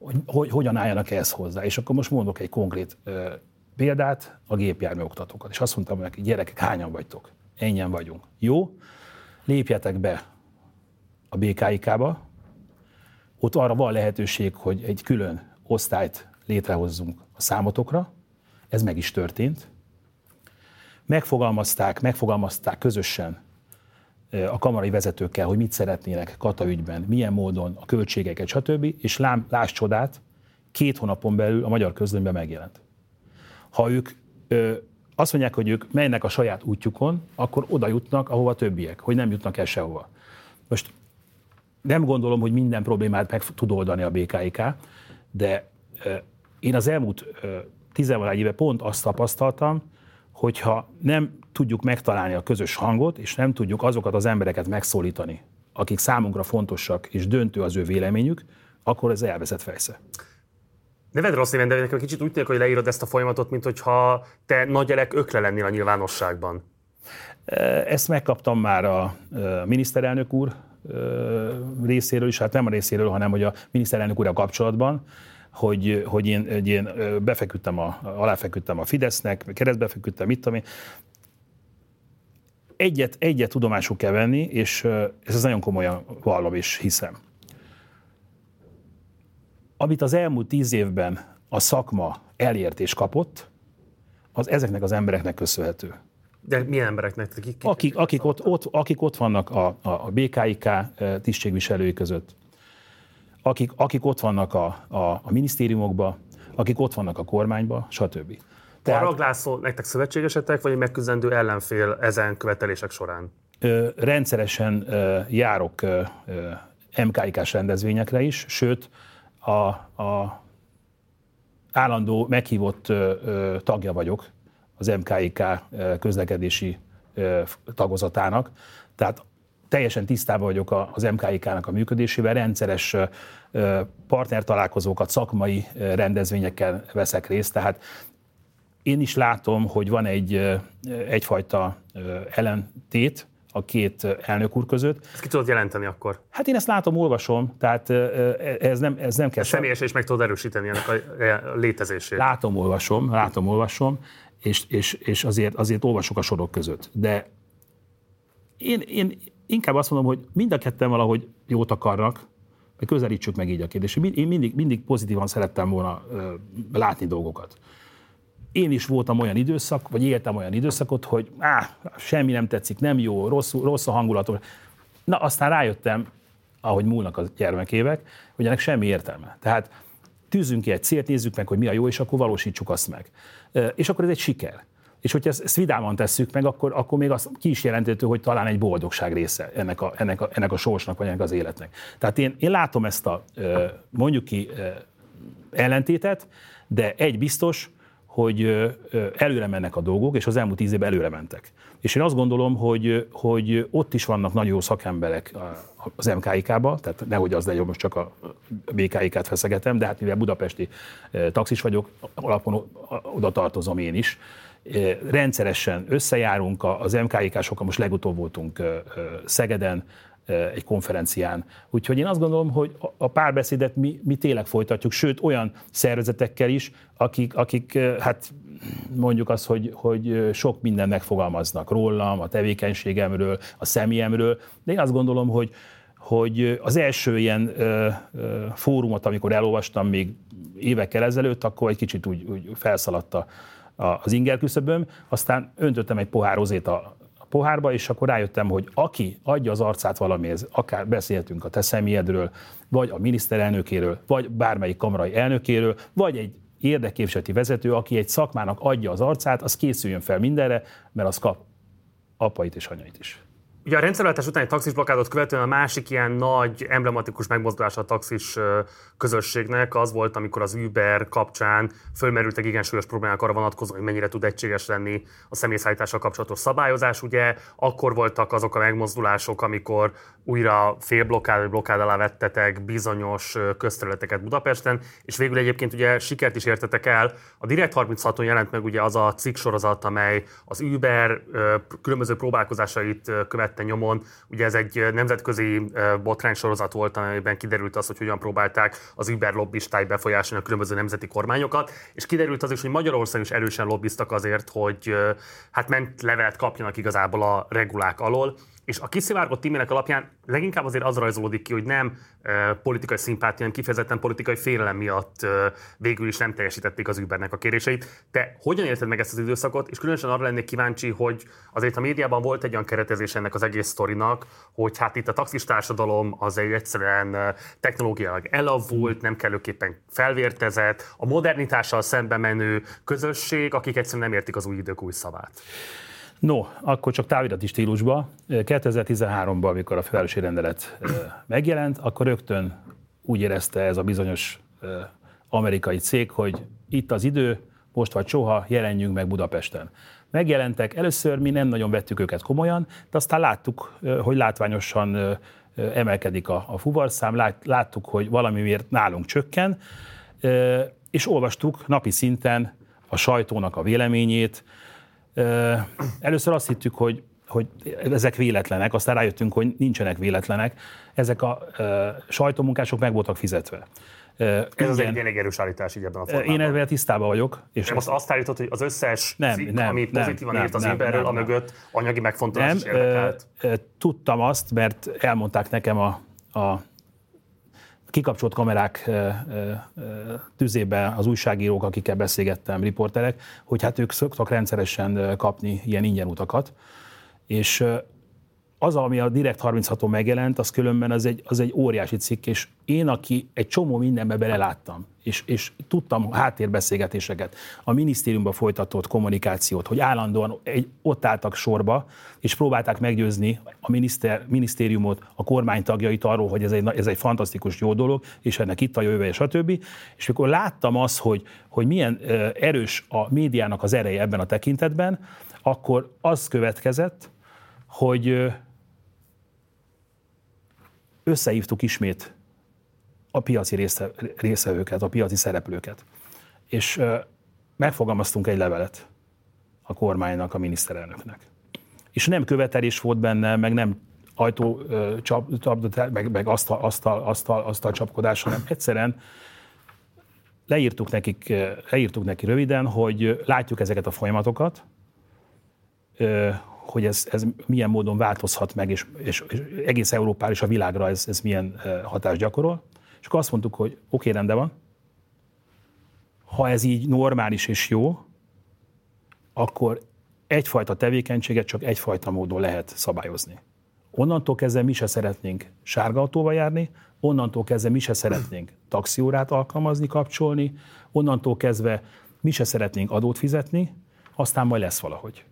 B: hogy, hogy hogyan álljanak ehhez hozzá. És akkor most mondok egy konkrét ö, példát, a gépjármű oktatókat. És azt mondtam neki, gyerekek, hányan vagytok? Ennyien vagyunk. Jó, lépjetek be a BKIK-ba, ott arra van lehetőség, hogy egy külön osztályt létrehozzunk a számotokra, ez meg is történt. Megfogalmazták, megfogalmazták közösen a kamarai vezetőkkel, hogy mit szeretnének kata milyen módon a költségeket, stb. És lám, láss csodát, két hónapon belül a magyar közlönyben megjelent. Ha ők ö, azt mondják, hogy ők mennek a saját útjukon, akkor oda jutnak, ahova többiek, hogy nem jutnak el sehova. Most nem gondolom, hogy minden problémát meg tud oldani a BKIK, de ö, én az elmúlt tizenvalahány éve pont azt tapasztaltam, hogyha nem tudjuk megtalálni a közös hangot, és nem tudjuk azokat az embereket megszólítani, akik számunkra fontosak, és döntő az ő véleményük, akkor ez elvezet fejsze.
A: Neved rossz néven, de nekem kicsit úgy tűnik, hogy leírod ezt a folyamatot, mint hogyha te nagy elek ökle lennél a nyilvánosságban.
B: Ezt megkaptam már a miniszterelnök úr részéről is, hát nem a részéről, hanem hogy a miniszterelnök úr a kapcsolatban, hogy, hogy én, hogy én befeküdtem a, aláfeküdtem a Fidesznek, keresztbe feküdtem, mit tudom én. Egyet, egyet tudomásul kell venni, és ez nagyon komolyan vallom és hiszem. Amit az elmúlt tíz évben a szakma elért és kapott, az ezeknek az embereknek köszönhető.
A: De milyen embereknek? Kik,
B: kik akik, akik, ott, ott, akik ott vannak a, a, a BKIK tisztségviselői között, akik, akik ott vannak a, a, a minisztériumokban, akik ott vannak a kormányban, stb.
A: Tehát, Parag László nektek szövetségesetek, vagy egy megküzdendő ellenfél ezen követelések során?
B: Ö, rendszeresen ö, járok ö, MKIK-s rendezvényekre is, sőt, a, a állandó meghívott ö, ö, tagja vagyok az MKIK közlekedési ö, tagozatának. Tehát teljesen tisztában vagyok az MKIK-nak a működésével, rendszeres partnertalálkozókat, szakmai rendezvényekkel veszek részt, tehát én is látom, hogy van egy, egyfajta ellentét a két elnök úr között.
A: Ezt ki tudod jelenteni akkor?
B: Hát én ezt látom, olvasom, tehát ez nem, ez nem kell...
A: Személyes és meg tudod erősíteni ennek a létezését.
B: Látom, olvasom, látom, olvasom, és, és, és azért, azért olvasok a sorok között. De én, én inkább azt mondom, hogy mind a ketten valahogy jót akarnak, hogy közelítsük meg így a kérdést. Én mindig, mindig pozitívan szerettem volna ö, látni dolgokat. Én is voltam olyan időszak, vagy éltem olyan időszakot, hogy á, semmi nem tetszik, nem jó, rossz, rossz a hangulatom. Na, aztán rájöttem, ahogy múlnak a gyermekévek, hogy ennek semmi értelme. Tehát tűzünk ki egy célt, nézzük meg, hogy mi a jó, és akkor valósítsuk azt meg. És akkor ez egy siker. És hogyha ezt, vidáman tesszük meg, akkor, akkor még az ki is jelenthető, hogy talán egy boldogság része ennek a, ennek a, ennek a sorsnak, vagy ennek az életnek. Tehát én, én látom ezt a mondjuk ki ellentétet, de egy biztos, hogy előre mennek a dolgok, és az elmúlt tíz évben előre mentek. És én azt gondolom, hogy, hogy ott is vannak nagyon jó szakemberek az MKIK-ba, tehát nehogy az legyen, most csak a BKIK-t feszegetem, de hát mivel budapesti taxis vagyok, alapon oda tartozom én is, rendszeresen összejárunk, az MKIK-sokkal most legutóbb voltunk Szegeden, egy konferencián. Úgyhogy én azt gondolom, hogy a párbeszédet mi, mi tényleg folytatjuk, sőt olyan szervezetekkel is, akik, akik hát mondjuk azt, hogy, hogy sok minden megfogalmaznak rólam, a tevékenységemről, a személyemről, de én azt gondolom, hogy, hogy az első ilyen ö, ö, fórumot, amikor elolvastam még évekkel ezelőtt, akkor egy kicsit úgy, úgy felszaladta az inger küszöböm, aztán öntöttem egy pohár rozét a, pohárba, és akkor rájöttem, hogy aki adja az arcát valamihez, akár beszéltünk a te személyedről, vagy a miniszterelnökéről, vagy bármelyik kamarai elnökéről, vagy egy érdekképviseleti vezető, aki egy szakmának adja az arcát, az készüljön fel mindenre, mert az kap apait és anyait is.
A: Ugye a rendszerváltás után egy taxis blokádot követően a másik ilyen nagy, emblematikus megmozdulása a taxis közösségnek az volt, amikor az Uber kapcsán fölmerültek igen súlyos problémák arra vonatkozóan, hogy mennyire tud egységes lenni a személyszállítással kapcsolatos szabályozás. Ugye akkor voltak azok a megmozdulások, amikor újra félblokkád vagy blokkád alá vettetek bizonyos közterületeket Budapesten, és végül egyébként ugye sikert is értetek el. A Direct 36-on jelent meg ugye az a cikk sorozat, amely az Uber különböző próbálkozásait követte nyomon. Ugye ez egy nemzetközi botrány sorozat volt, amelyben kiderült az, hogy hogyan próbálták az Uber lobbistáit befolyásolni a különböző nemzeti kormányokat, és kiderült az is, hogy Magyarország is erősen lobbiztak azért, hogy hát ment levelet kapjanak igazából a regulák alól, és a kiszivárgott e alapján leginkább azért az rajzolódik ki, hogy nem e, politikai szimpátia, hanem kifejezetten politikai félelem miatt e, végül is nem teljesítették az Ubernek a kéréseit. Te hogyan érted meg ezt az időszakot, és különösen arra lennék kíváncsi, hogy azért a médiában volt egy olyan keretezés ennek az egész sztorinak, hogy hát itt a taxis társadalom az egy egyszerűen technológiailag elavult, nem kellőképpen felvértezett, a modernitással szembe menő közösség, akik egyszerűen nem értik az új idők új szavát.
B: No, akkor csak távirati stílusba. 2013-ban, amikor a fővárosi rendelet megjelent, akkor rögtön úgy érezte ez a bizonyos amerikai cég, hogy itt az idő, most vagy soha, jelenjünk meg Budapesten. Megjelentek, először mi nem nagyon vettük őket komolyan, de aztán láttuk, hogy látványosan emelkedik a, a fuvarszám, láttuk, hogy valamiért nálunk csökken, és olvastuk napi szinten a sajtónak a véleményét. Először azt hittük, hogy, hogy ezek véletlenek, aztán rájöttünk, hogy nincsenek véletlenek. Ezek a sajtómunkások meg voltak fizetve.
A: Ez az egy elég erős állítás így ebben a formában.
B: Én ebben tisztában vagyok.
A: És De most azt állítod, hogy az összes nem, cikk, nem, ami pozitívan nem, írt az emberről, a mögött anyagi megfontolás nem, is érdekelt?
B: Tudtam azt, mert elmondták nekem a, a kikapcsolt kamerák tüzében az újságírók, akikkel beszélgettem, riporterek, hogy hát ők szoktak rendszeresen kapni ilyen ingyen utakat, és az, ami a Direkt 36-on megjelent, az különben az egy, az egy óriási cikk, és én, aki egy csomó mindenbe beleláttam, és, és tudtam háttérbeszélgetéseket, a minisztériumban folytatott kommunikációt, hogy állandóan egy, ott álltak sorba, és próbálták meggyőzni a miniszter, minisztériumot, a kormány tagjait arról, hogy ez egy, ez egy fantasztikus jó dolog, és ennek itt a jövője, stb. És akkor láttam azt, hogy, hogy milyen erős a médiának az ereje ebben a tekintetben, akkor az következett, hogy összehívtuk ismét a piaci része, részevőket, a piaci szereplőket. És megfogalmaztunk egy levelet a kormánynak, a miniszterelnöknek. És nem követelés volt benne, meg nem ajtó csap, csap, meg, meg asztal, asztal, asztal, asztal csapkodás, hanem egyszerűen leírtuk, nekik, leírtuk neki röviden, hogy látjuk ezeket a folyamatokat, hogy ez, ez milyen módon változhat meg, és, és, és egész Európára és a világra ez, ez milyen hatást gyakorol. És akkor azt mondtuk, hogy oké, okay, rendben van, ha ez így normális és jó, akkor egyfajta tevékenységet csak egyfajta módon lehet szabályozni. Onnantól kezdve mi se szeretnénk sárga autóval járni, onnantól kezdve mi se szeretnénk taxiórát alkalmazni, kapcsolni, onnantól kezdve mi se szeretnénk adót fizetni, aztán majd lesz valahogy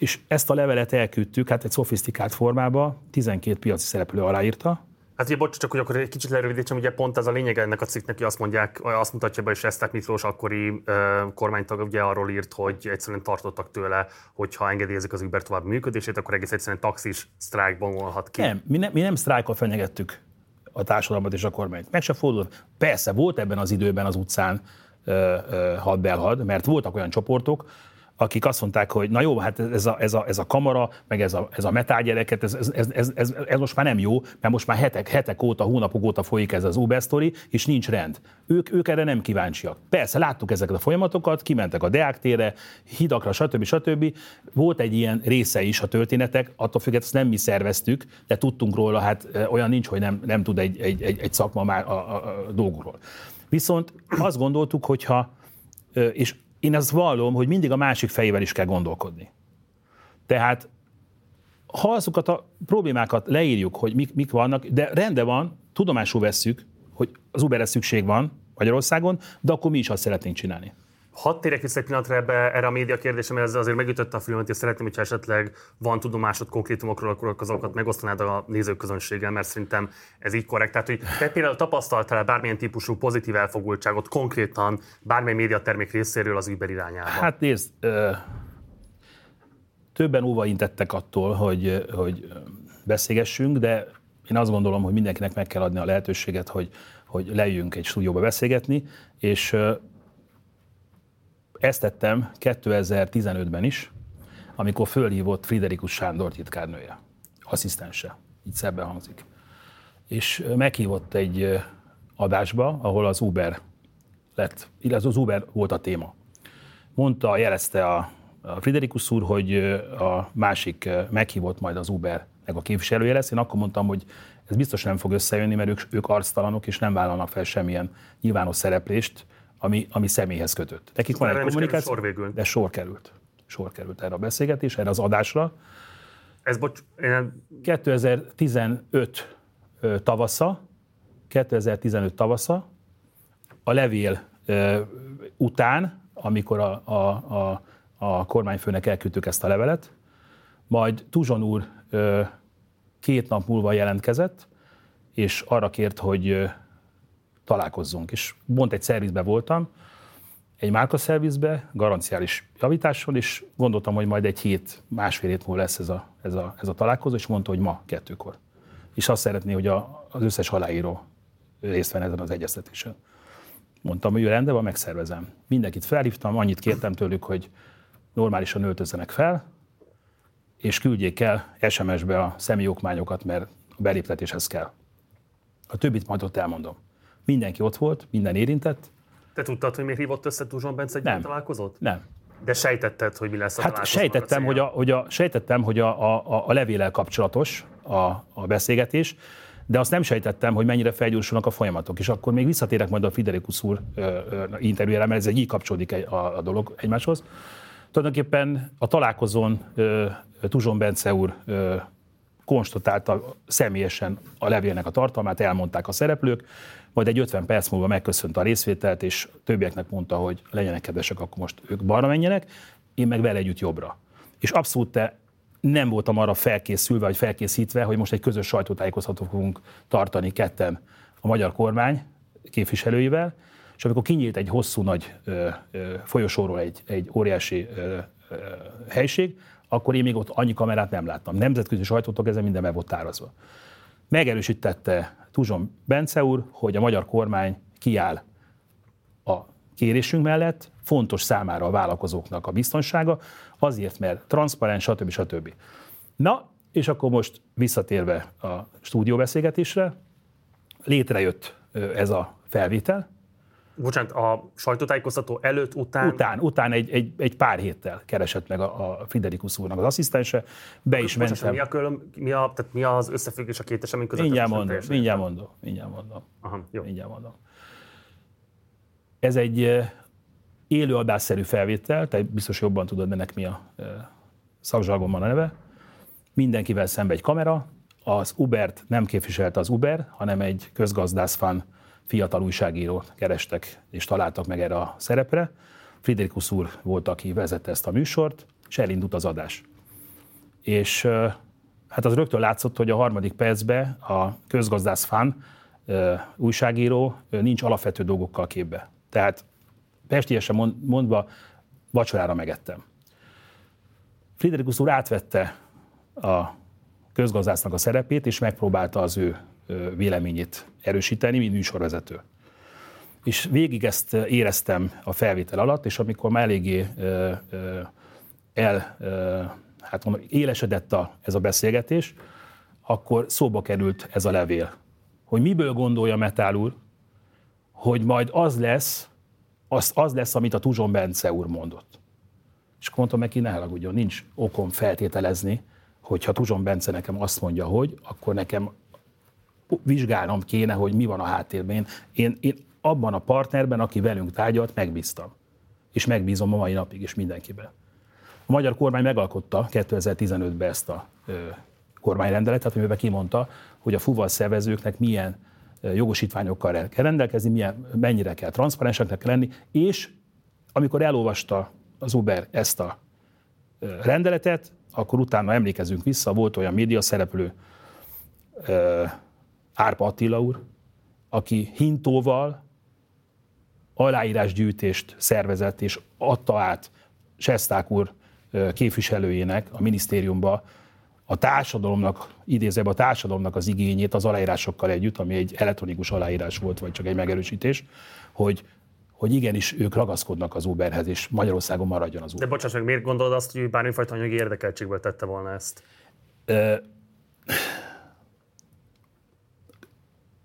B: és ezt a levelet elküldtük, hát egy szofisztikált formába, 12 piaci szereplő aláírta,
A: Hát ugye, bocs, csak hogy akkor egy kicsit lerövidítsem, ugye pont ez a lényeg ennek a cikknek, hogy azt mondják, azt mutatja be, és Esztek Miklós akkori uh, kormánytag ugye arról írt, hogy egyszerűen tartottak tőle, hogy ha engedélyezik az Uber tovább működését, akkor egész egyszerűen taxis sztrájkban volhat ki.
B: Nem, mi, ne, mi nem sztrájkot fenyegettük a társadalmat és a kormányt. Meg se fordult. Persze volt ebben az időben az utcán uh, uh, hadbelhad, mert voltak olyan csoportok, akik azt mondták, hogy na jó, hát ez a, ez a, ez a kamera, meg ez a, ez a metálgyereket, ez, ez, ez, ez, ez, most már nem jó, mert most már hetek, hetek óta, hónapok óta folyik ez az Uber story, és nincs rend. Ők, ők erre nem kíváncsiak. Persze, láttuk ezeket a folyamatokat, kimentek a Deák térre, hidakra, stb. stb. Volt egy ilyen része is a történetek, attól függetlenül ezt nem mi szerveztük, de tudtunk róla, hát olyan nincs, hogy nem, nem tud egy, egy, egy, egy szakma már a, a, a dolgokról. Viszont azt gondoltuk, hogyha, és én azt vallom, hogy mindig a másik fejével is kell gondolkodni. Tehát ha azokat a problémákat leírjuk, hogy mik, mik vannak, de rendben van, tudomásul vesszük, hogy az Uberre szükség van Magyarországon, de akkor mi is azt szeretnénk csinálni.
A: Hadd térek vissza egy pillanatra ebbe, erre a média kérdésre, mert ez azért megütötte a filmet, és szeretném, hogyha esetleg van tudomásod konkrétumokról, akkor azokat megosztanád a nézőközönséggel, mert szerintem ez így korrekt. Tehát, hogy te például tapasztaltál bármilyen típusú pozitív elfogultságot konkrétan bármely médiatermék részéről az Uber irányába?
B: Hát nézd, ö, többen óva intettek attól, hogy, hogy beszélgessünk, de én azt gondolom, hogy mindenkinek meg kell adni a lehetőséget, hogy, hogy leüljünk egy stúdióba beszélgetni, és ezt tettem 2015-ben is, amikor fölhívott Friderikus Sándor titkárnője, asszisztense, így szebben hangzik. És meghívott egy adásba, ahol az Uber lett, illetve az Uber volt a téma. Mondta, jelezte a, a Friderikus úr, hogy a másik meghívott majd az Uber meg a képviselője lesz. Én akkor mondtam, hogy ez biztos nem fog összejönni, mert ők, ők arctalanok, és nem vállalnak fel semmilyen nyilvános szereplést ami, ami személyhez kötött.
A: Nekik van egy kommunikáció, sor végül.
B: de sor került. Sor került erre a beszélgetés, erre az adásra.
A: Ez bocs, én...
B: 2015 tavasza, 2015 tavasza, a levél után, amikor a, a, a, a kormányfőnek elküldtük ezt a levelet, majd Tuzson úr két nap múlva jelentkezett, és arra kért, hogy találkozzunk. És pont egy szervizben voltam, egy márkaszervizbe, garanciális javításon, és gondoltam, hogy majd egy hét, másfél hét múlva lesz ez a, ez a, ez a találkozó, és mondta, hogy ma kettőkor. És azt szeretné, hogy a, az összes aláíró részt venne ezen az egyeztetésen. Mondtam, hogy rendben van, megszervezem. Mindenkit felhívtam, annyit kértem tőlük, hogy normálisan öltözzenek fel, és küldjék el SMS-be a személyokmányokat, mert a beléptetéshez kell. A többit majd ott elmondom. Mindenki ott volt, minden érintett.
A: Te tudtad, hogy miért hívott össze Tuzson Bence egy
B: Nem.
A: találkozót?
B: Nem.
A: De sejtetted, hogy mi lesz a
B: Hát sejtettem,
A: a
B: hogy a, hogy a, sejtettem, hogy a, a, a levélel kapcsolatos a, a beszélgetés, de azt nem sejtettem, hogy mennyire felgyorsulnak a folyamatok. És akkor még visszatérek majd a Fiderikus úr interjújára, mert ez egy így kapcsolódik a, a dolog egymáshoz. Tulajdonképpen a találkozón Tuzson Bence úr konstatálta személyesen a levélnek a tartalmát, elmondták a szereplők, majd egy 50 perc múlva megköszönt a részvételt, és többieknek mondta, hogy legyenek kedvesek, akkor most ők balra menjenek, én meg vele együtt jobbra. És abszolút te nem voltam arra felkészülve, vagy felkészítve, hogy most egy közös sajtótájékoztatót fogunk tartani ketten a magyar kormány képviselőivel, és amikor kinyílt egy hosszú nagy ö, ö, folyosóról egy, egy óriási ö, ö, helység, akkor én még ott annyi kamerát nem láttam. Nemzetközi sajtótok ezen minden meg volt tárazva. Megerősítette Tuzson Bence úr, hogy a magyar kormány kiáll a kérésünk mellett, fontos számára a vállalkozóknak a biztonsága, azért, mert transzparens, stb. stb. Na, és akkor most visszatérve a stúdióbeszélgetésre, létrejött ez a felvétel,
A: Bocsánat, a sajtótájékoztató előtt, után...
B: után, után egy, egy, egy pár héttel keresett meg a, a Friderikus úrnak az asszisztense, be is
A: Bocsánat,
B: mentem.
A: mi, a külön, mi, a, tehát mi az összefüggés a két esemény között?
B: Mindjárt mondom, mindjárt mondom, mindjárt mondom.
A: Aha, jó.
B: Mindjárt mondom. Ez egy eh, élőadásszerű felvétel, te biztos jobban tudod, ennek mi a szakzsargonban a neve. Mindenkivel szembe egy kamera, az Ubert nem képviselte az Uber, hanem egy közgazdászfán fiatal újságírót kerestek és találtak meg erre a szerepre. Friderikus úr volt, aki vezette ezt a műsort, és elindult az adás. És hát az rögtön látszott, hogy a harmadik percben a közgazdász fán újságíró nincs alapvető dolgokkal képbe. Tehát pestiesen mond- mondva vacsorára megettem. Friderikus úr átvette a közgazdásznak a szerepét, és megpróbálta az ő véleményét erősíteni, mint műsorvezető. És végig ezt éreztem a felvétel alatt, és amikor már eléggé el, hát mondom, élesedett a, ez a beszélgetés, akkor szóba került ez a levél. Hogy miből gondolja Metál úr, hogy majd az lesz, az, az lesz, amit a Tuzson Bence úr mondott. És akkor mondtam neki, ne haragudjon, nincs okom feltételezni, hogyha Tuzson Bence nekem azt mondja, hogy, akkor nekem vizsgálnom kéne, hogy mi van a háttérben. Én, én, abban a partnerben, aki velünk tárgyalt, megbíztam. És megbízom a mai napig is mindenkiben. A magyar kormány megalkotta 2015-ben ezt a ö, kormányrendeletet, amiben kimondta, hogy a fuval szervezőknek milyen jogosítványokkal kell rendelkezni, milyen, mennyire kell transzparenseknek lenni, és amikor elolvasta az Uber ezt a rendeletet, akkor utána emlékezünk vissza, volt olyan média szereplő, Árpa Attila úr, aki hintóval aláírásgyűjtést szervezett, és adta át Sesták úr ö, képviselőjének a minisztériumba a társadalomnak, idézőbb a társadalomnak az igényét az aláírásokkal együtt, ami egy elektronikus aláírás volt, vagy csak egy megerősítés, hogy, hogy igenis ők ragaszkodnak az Uberhez, és Magyarországon maradjon az Uber.
A: De bocsáss meg, miért gondolod azt, hogy bármifajta anyagi érdekeltségből tette volna ezt?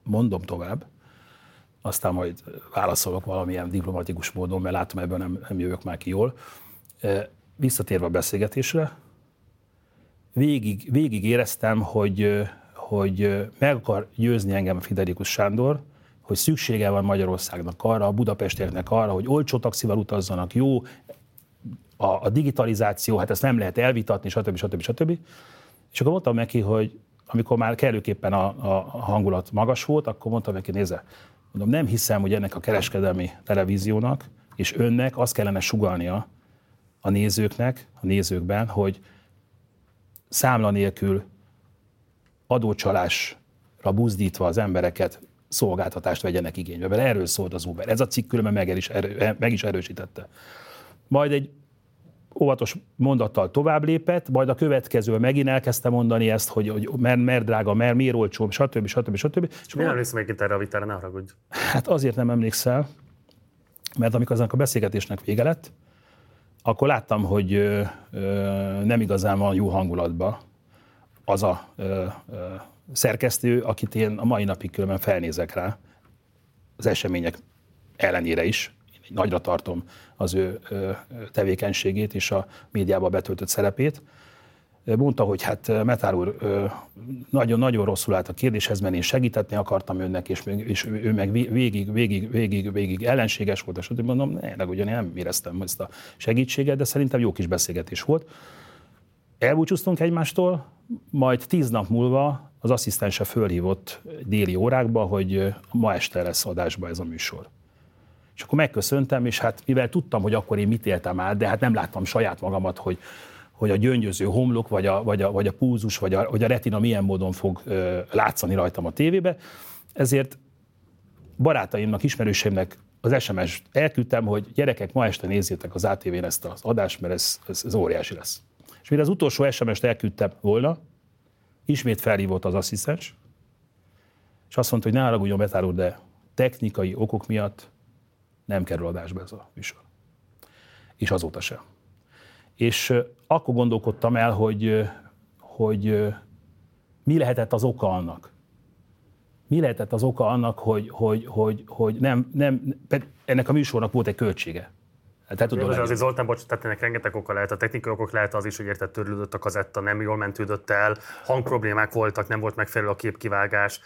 B: Mondom tovább, aztán majd válaszolok valamilyen diplomatikus módon, mert látom, ebből nem, nem jövök már ki jól. E, Visszatérve a beszélgetésre, végig, végig éreztem, hogy, hogy meg akar győzni engem Fiderikus Sándor, hogy szüksége van Magyarországnak arra, a budapestieknek arra, hogy olcsó taxival utazzanak, jó, a, a digitalizáció, hát ezt nem lehet elvitatni, stb. stb. stb. És akkor mondtam neki, hogy amikor már kellőképpen a, a hangulat magas volt, akkor mondtam neki, nézze, mondom, nem hiszem, hogy ennek a kereskedelmi televíziónak és önnek azt kellene sugalnia a nézőknek, a nézőkben, hogy számla nélkül adócsalásra buzdítva az embereket szolgáltatást vegyenek igénybe, mert erről szólt az Uber. Ez a cikk különben meg is, erő, meg is erősítette. Majd egy óvatos mondattal tovább lépett, majd a következő megint elkezdte mondani ezt, hogy, hogy mert, mert drága, mert miért olcsó, stb. stb. stb.
A: És nem emlékszem egyébként erre a vitára, ne haragudj.
B: Hát azért nem emlékszel, mert amikor aznak a beszélgetésnek vége lett, akkor láttam, hogy ö, ö, nem igazán van jó hangulatban az a ö, ö, szerkesztő, akit én a mai napig különben felnézek rá, az események ellenére is, nagyra tartom az ő tevékenységét és a médiában betöltött szerepét. Mondta, hogy hát Metár úr nagyon-nagyon rosszul állt a kérdéshez, mert én segítetni akartam önnek, és, és ő meg végig, végig, végig, végig ellenséges volt, és mondom, ne, ugyan nem éreztem ezt a segítséget, de szerintem jó kis beszélgetés volt. Elbúcsúztunk egymástól, majd tíz nap múlva az asszisztense fölhívott déli órákba, hogy ma este lesz adásba ez a műsor. És akkor megköszöntem, és hát mivel tudtam, hogy akkor én mit éltem át, de hát nem láttam saját magamat, hogy, hogy a gyöngyöző homlok, vagy a, vagy a, vagy a púzus, vagy a, vagy a retina milyen módon fog ö, látszani rajtam a tévébe. Ezért barátaimnak, ismerőseimnek az SMS-t elküldtem, hogy gyerekek, ma este nézzétek az ATV-n ezt az adást, mert ez, ez, ez óriási lesz. És mire az utolsó SMS-t elküldtem volna, ismét felhívott az asszisztens, és azt mondta, hogy ne haragudjon betárul, de technikai okok miatt nem kerül adásba ez a műsor. És azóta sem. És akkor gondolkodtam el, hogy, hogy mi lehetett az oka annak. Mi lehetett az oka annak, hogy, hogy, hogy, hogy nem, nem, ennek a műsornak volt egy költsége.
A: Hát, Jó, az azért Zoltán, bocs, tehát ennek rengeteg oka lehet. A technikai okok lehet az is, hogy érted, törlődött a kazetta, nem jól mentődött el, hangproblémák voltak, nem volt megfelelő a képkivágás,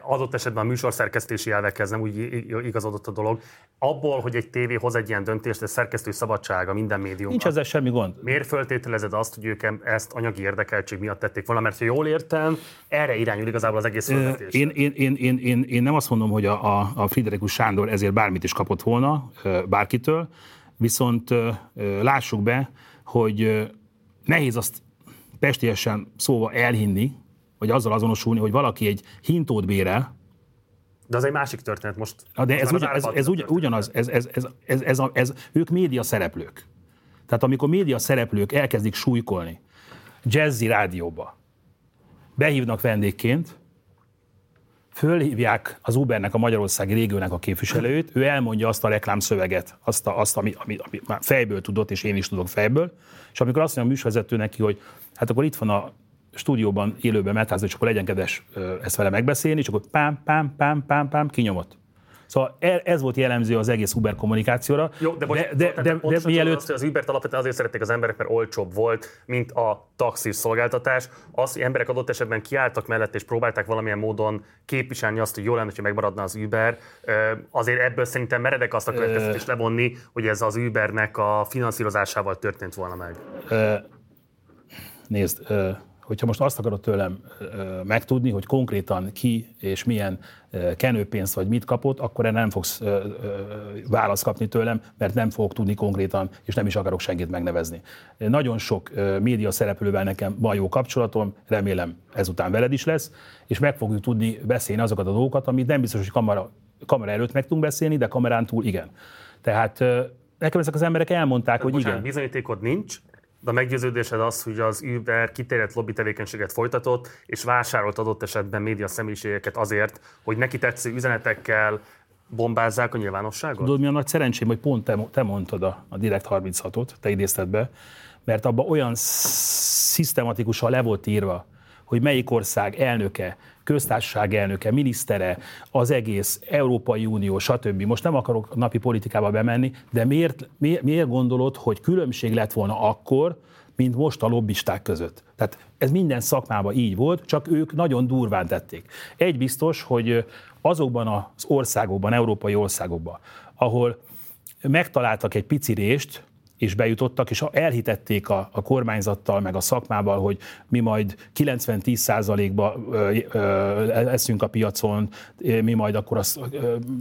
A: adott esetben a műsorszerkesztési elvekhez nem úgy igazodott a dolog. Abból, hogy egy tévé hoz egy ilyen döntést, ez szerkesztő szabadsága minden médiumban.
B: Nincs ezzel semmi gond.
A: Miért föltételezed azt, hogy ők ezt anyagi érdekeltség miatt tették volna? Mert ha jól értem, erre irányul igazából az egész
B: föltetés. Én, én, én, én, én, én, nem azt mondom, hogy a, a, a Friderikus Sándor ezért bármit is kapott volna bárkitől, viszont lássuk be, hogy nehéz azt pestiesen szóval elhinni, vagy azzal azonosulni, hogy valaki egy hintót bérel,
A: de az egy másik történet most.
B: Na de ez, ugyan, ez, ez ugy, ugyanaz, ez, ez, ez, ez, ez, a, ez, ők média szereplők. Tehát amikor média szereplők elkezdik súlykolni jazzy rádióba, behívnak vendégként, fölhívják az Ubernek, a Magyarországi régiónak a képviselőt, ő elmondja azt a reklámszöveget, azt, a, azt ami, ami, ami már fejből tudott, és én is tudok fejből, és amikor azt mondja a műsorvezető neki, hogy hát akkor itt van a stúdióban élőben metázni, és akkor legyen kedves ezt vele megbeszélni, és akkor pám, pám, pám, pám, pám, kinyomott. Szóval e, ez volt jellemző az egész Uber kommunikációra.
A: Jó, de, de, de, de, de, de mielőtt... Azt, hogy az Ubert alapvetően azért szerették az emberek, mert olcsóbb volt, mint a taxis szolgáltatás. Az, hogy emberek adott esetben kiálltak mellett és próbálták valamilyen módon képviselni azt, hogy jó lenne, hogy megmaradna az Uber, azért ebből szerintem meredek azt a következtetést levonni, hogy ez az Ubernek a finanszírozásával történt volna meg.
B: Nézd, hogyha most azt akarod tőlem megtudni, hogy konkrétan ki és milyen kenőpénzt vagy mit kapott, akkor erre nem fogsz választ kapni tőlem, mert nem fogok tudni konkrétan, és nem is akarok senkit megnevezni. Nagyon sok média szereplővel nekem van jó kapcsolatom, remélem ezután veled is lesz, és meg fogjuk tudni beszélni azokat a dolgokat, amit nem biztos, hogy kamera, kamera előtt meg tudunk beszélni, de kamerán túl igen. Tehát nekem ezek az emberek elmondták, Tehát hogy bocsánat, igen.
A: bizonyítékod nincs, de a meggyőződésed az, hogy az Uber kiterjedt lobby tevékenységet folytatott, és vásárolt adott esetben média személyiségeket azért, hogy neki tetsző üzenetekkel bombázzák a nyilvánosságot?
B: Tudod, mi a nagy szerencsém, hogy pont te, te mondtad a, a Direkt 36-ot, te idézted be, mert abban olyan szisztematikusan le volt írva, hogy melyik ország elnöke, köztársaság elnöke, minisztere, az egész Európai Unió, stb. Most nem akarok napi politikába bemenni, de miért, miért, miért gondolod, hogy különbség lett volna akkor, mint most a lobbisták között. Tehát ez minden szakmában így volt, csak ők nagyon durván tették. Egy biztos, hogy azokban az országokban, európai országokban, ahol megtaláltak egy pici rést, és bejutottak, és elhitették a, a kormányzattal, meg a szakmával, hogy mi majd 90-10 százalékba leszünk a piacon, mi majd akkor azt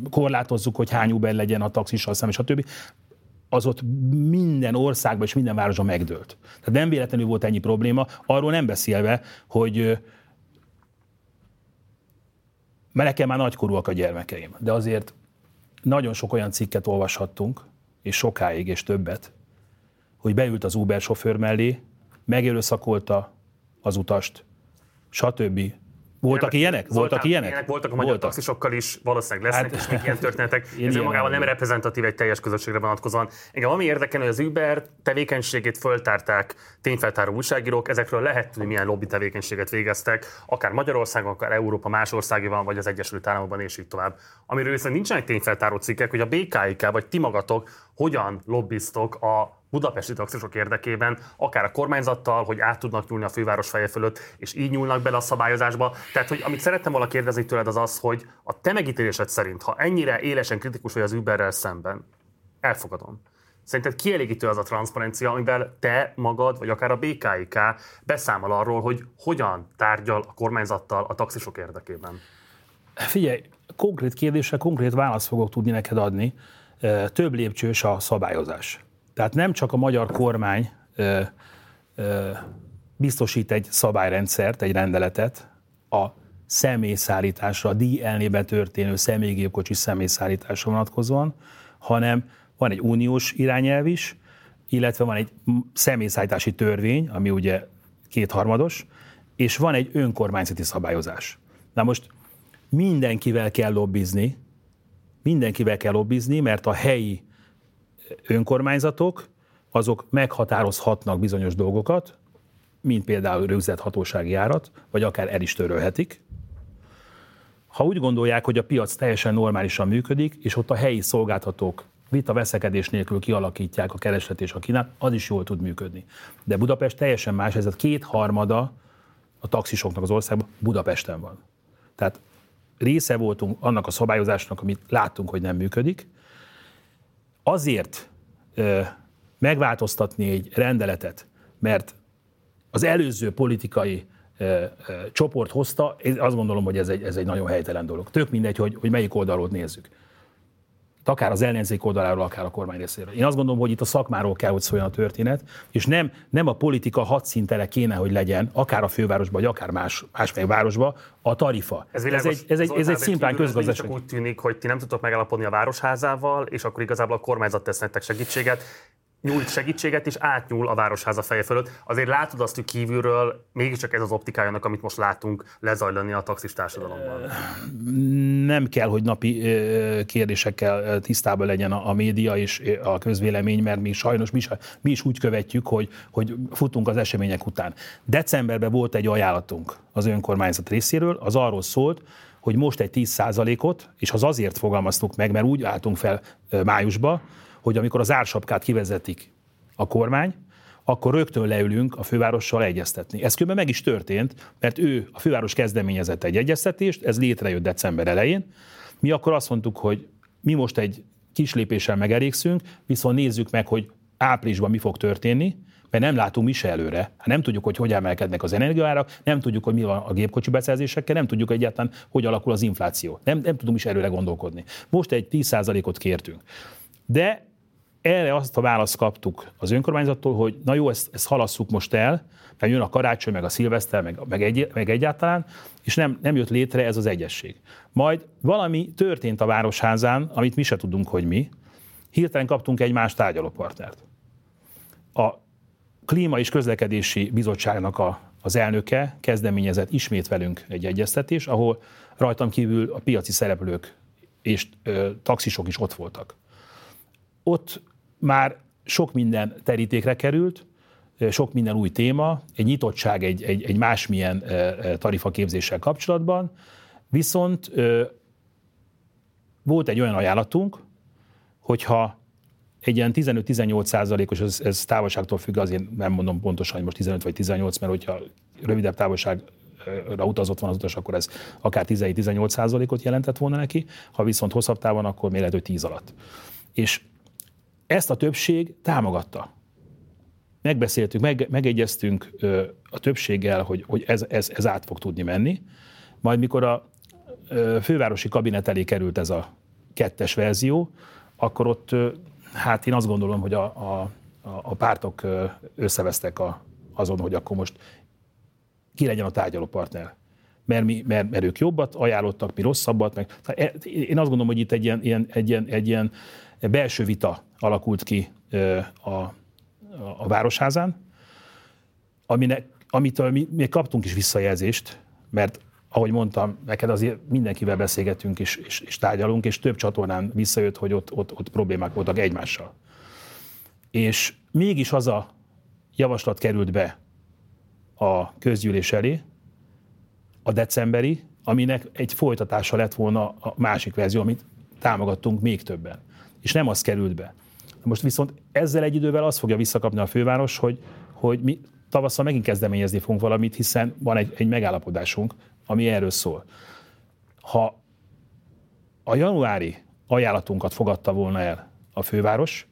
B: korlátozzuk, hogy hány Uber legyen a taxissal szemben, stb az ott minden országban és minden városban megdőlt. Tehát nem véletlenül volt ennyi probléma, arról nem beszélve, hogy mert nekem már nagykorúak a gyermekeim, de azért nagyon sok olyan cikket olvashattunk, és sokáig, és többet, hogy beült az Uber sofőr mellé, megerőszakolta az utast, stb. Voltak ilyenek? Voltak ilyenek? ilyenek?
A: Voltak a magyar voltak. taxisokkal is, valószínűleg lesznek hát, is még ilyen történetek. (laughs) Ez magában nem reprezentatív egy teljes közösségre vonatkozóan. Engem ami érdekel, hogy az Uber tevékenységét föltárták tényfeltáró újságírók, ezekről lehet tudni, milyen lobby tevékenységet végeztek, akár Magyarországon, akár Európa más országban, vagy az Egyesült Államokban, és így tovább. Amiről viszont nincsenek tényfeltáró cikkek, hogy a BKIK vagy ti magatok hogyan lobbiztok a budapesti taxisok érdekében, akár a kormányzattal, hogy át tudnak nyúlni a főváros feje fölött, és így nyúlnak bele a szabályozásba. Tehát, hogy amit szerettem volna kérdezni tőled az az, hogy a te megítélésed szerint, ha ennyire élesen kritikus vagy az Uberrel szemben, elfogadom. Szerinted kielégítő az a transzparencia, amivel te magad, vagy akár a BKIK beszámol arról, hogy hogyan tárgyal a kormányzattal a taxisok érdekében?
B: Figyelj, konkrét kérdésre konkrét választ fogok tudni neked adni. Több lépcsős a szabályozás. Tehát nem csak a magyar kormány biztosít egy szabályrendszert, egy rendeletet a személyszállításra, a díj elnébe történő személygépkocsi személyszállításra vonatkozóan, hanem van egy uniós irányelv is, illetve van egy személyszállítási törvény, ami ugye kétharmados, és van egy önkormányzati szabályozás. Na most mindenkivel kell lobbizni, mindenkivel kell lobbizni, mert a helyi önkormányzatok, azok meghatározhatnak bizonyos dolgokat, mint például rögzített hatósági árat, vagy akár el is törölhetik. Ha úgy gondolják, hogy a piac teljesen normálisan működik, és ott a helyi szolgáltatók vita veszekedés nélkül kialakítják a kereslet és a kínát, az is jól tud működni. De Budapest teljesen más, ez a kétharmada a taxisoknak az országban Budapesten van. Tehát része voltunk annak a szabályozásnak, amit láttunk, hogy nem működik, azért ö, megváltoztatni egy rendeletet, mert az előző politikai ö, ö, csoport hozta, én azt gondolom, hogy ez egy, ez egy nagyon helytelen dolog. Tök mindegy, hogy, hogy melyik oldalról nézzük akár az ellenzék oldaláról, akár a kormány részéről. Én azt gondolom, hogy itt a szakmáról kell, hogy szóljon a történet, és nem, nem a politika hadszintele kéne, hogy legyen, akár a fővárosban, vagy akár más, másmely városban, a tarifa. Ez, ez egy, ez egy, ez egy szimplán közgazdaság.
A: Csak úgy tűnik, hogy ti nem tudtok megállapodni a városházával, és akkor igazából a kormányzat tesz nektek segítséget nyújt segítséget, és átnyúl a városháza feje fölött. Azért látod azt, hogy kívülről mégiscsak ez az optikájának, amit most látunk lezajlani a taxis társadalomban.
B: Nem kell, hogy napi kérdésekkel tisztában legyen a média és a közvélemény, mert mi sajnos mi, mi is úgy követjük, hogy, hogy futunk az események után. Decemberben volt egy ajánlatunk az önkormányzat részéről, az arról szólt, hogy most egy 10%-ot, és az azért fogalmaztuk meg, mert úgy álltunk fel májusba, hogy amikor az ársapkát kivezetik a kormány, akkor rögtön leülünk a fővárossal egyeztetni. Ez különben meg is történt, mert ő, a főváros kezdeményezett egy egyeztetést, ez létrejött december elején. Mi akkor azt mondtuk, hogy mi most egy kis lépéssel megelégszünk, viszont nézzük meg, hogy áprilisban mi fog történni, mert nem látunk mi se előre. Hát nem tudjuk, hogy hogy emelkednek az energiaárak, nem tudjuk, hogy mi van a gépkocsi beszerzésekkel, nem tudjuk egyáltalán, hogy alakul az infláció. Nem, nem tudunk is előre gondolkodni. Most egy 10%-ot kértünk. De erre azt a választ kaptuk az önkormányzattól, hogy na jó, ezt, ezt halasszuk most el, mert jön a karácsony, meg a szilveszter, meg, meg, egy, meg egyáltalán, és nem, nem jött létre ez az egyesség. Majd valami történt a Városházán, amit mi se tudunk, hogy mi. Hirtelen kaptunk egy más tárgyalópartnert. A Klíma és Közlekedési Bizottságnak a, az elnöke kezdeményezett ismét velünk egy egyeztetés, ahol rajtam kívül a piaci szereplők és ö, taxisok is ott voltak. Ott már sok minden terítékre került, sok minden új téma, egy nyitottság egy, egy, egy másmilyen tarifaképzéssel kapcsolatban, viszont volt egy olyan ajánlatunk, hogyha egy ilyen 15-18 százalékos, ez, ez távolságtól függ, azért nem mondom pontosan, hogy most 15 vagy 18, mert hogyha rövidebb távolságra utazott van az utas, akkor ez akár 17-18 százalékot jelentett volna neki, ha viszont hosszabb távon, akkor mérhető 10 alatt. És ezt a többség támogatta. Megbeszéltük, meg, megegyeztünk ö, a többséggel, hogy, hogy ez, ez, ez át fog tudni menni. Majd mikor a ö, fővárosi kabinet elé került ez a kettes verzió, akkor ott, ö, hát én azt gondolom, hogy a, a, a pártok összevesztek a, azon, hogy akkor most ki legyen a tárgyalópartner. mert, mi, mert, mert ők jobbat ajánlottak, mi rosszabbat. Meg. E, én azt gondolom, hogy itt egy ilyen, egy, ilyen, egy ilyen belső vita alakult ki a, a Városházán, aminek, amitől mi, mi kaptunk is visszajelzést, mert ahogy mondtam, neked azért mindenkivel beszélgetünk és, és, és tárgyalunk, és több csatornán visszajött, hogy ott, ott, ott problémák voltak egymással. És mégis az a javaslat került be a közgyűlés elé, a decemberi, aminek egy folytatása lett volna a másik verzió, amit támogattunk még többen. És nem az került be. Most viszont ezzel egy idővel azt fogja visszakapni a főváros, hogy, hogy mi tavasszal megint kezdeményezni fogunk valamit, hiszen van egy, egy megállapodásunk, ami erről szól. Ha a januári ajánlatunkat fogadta volna el a főváros,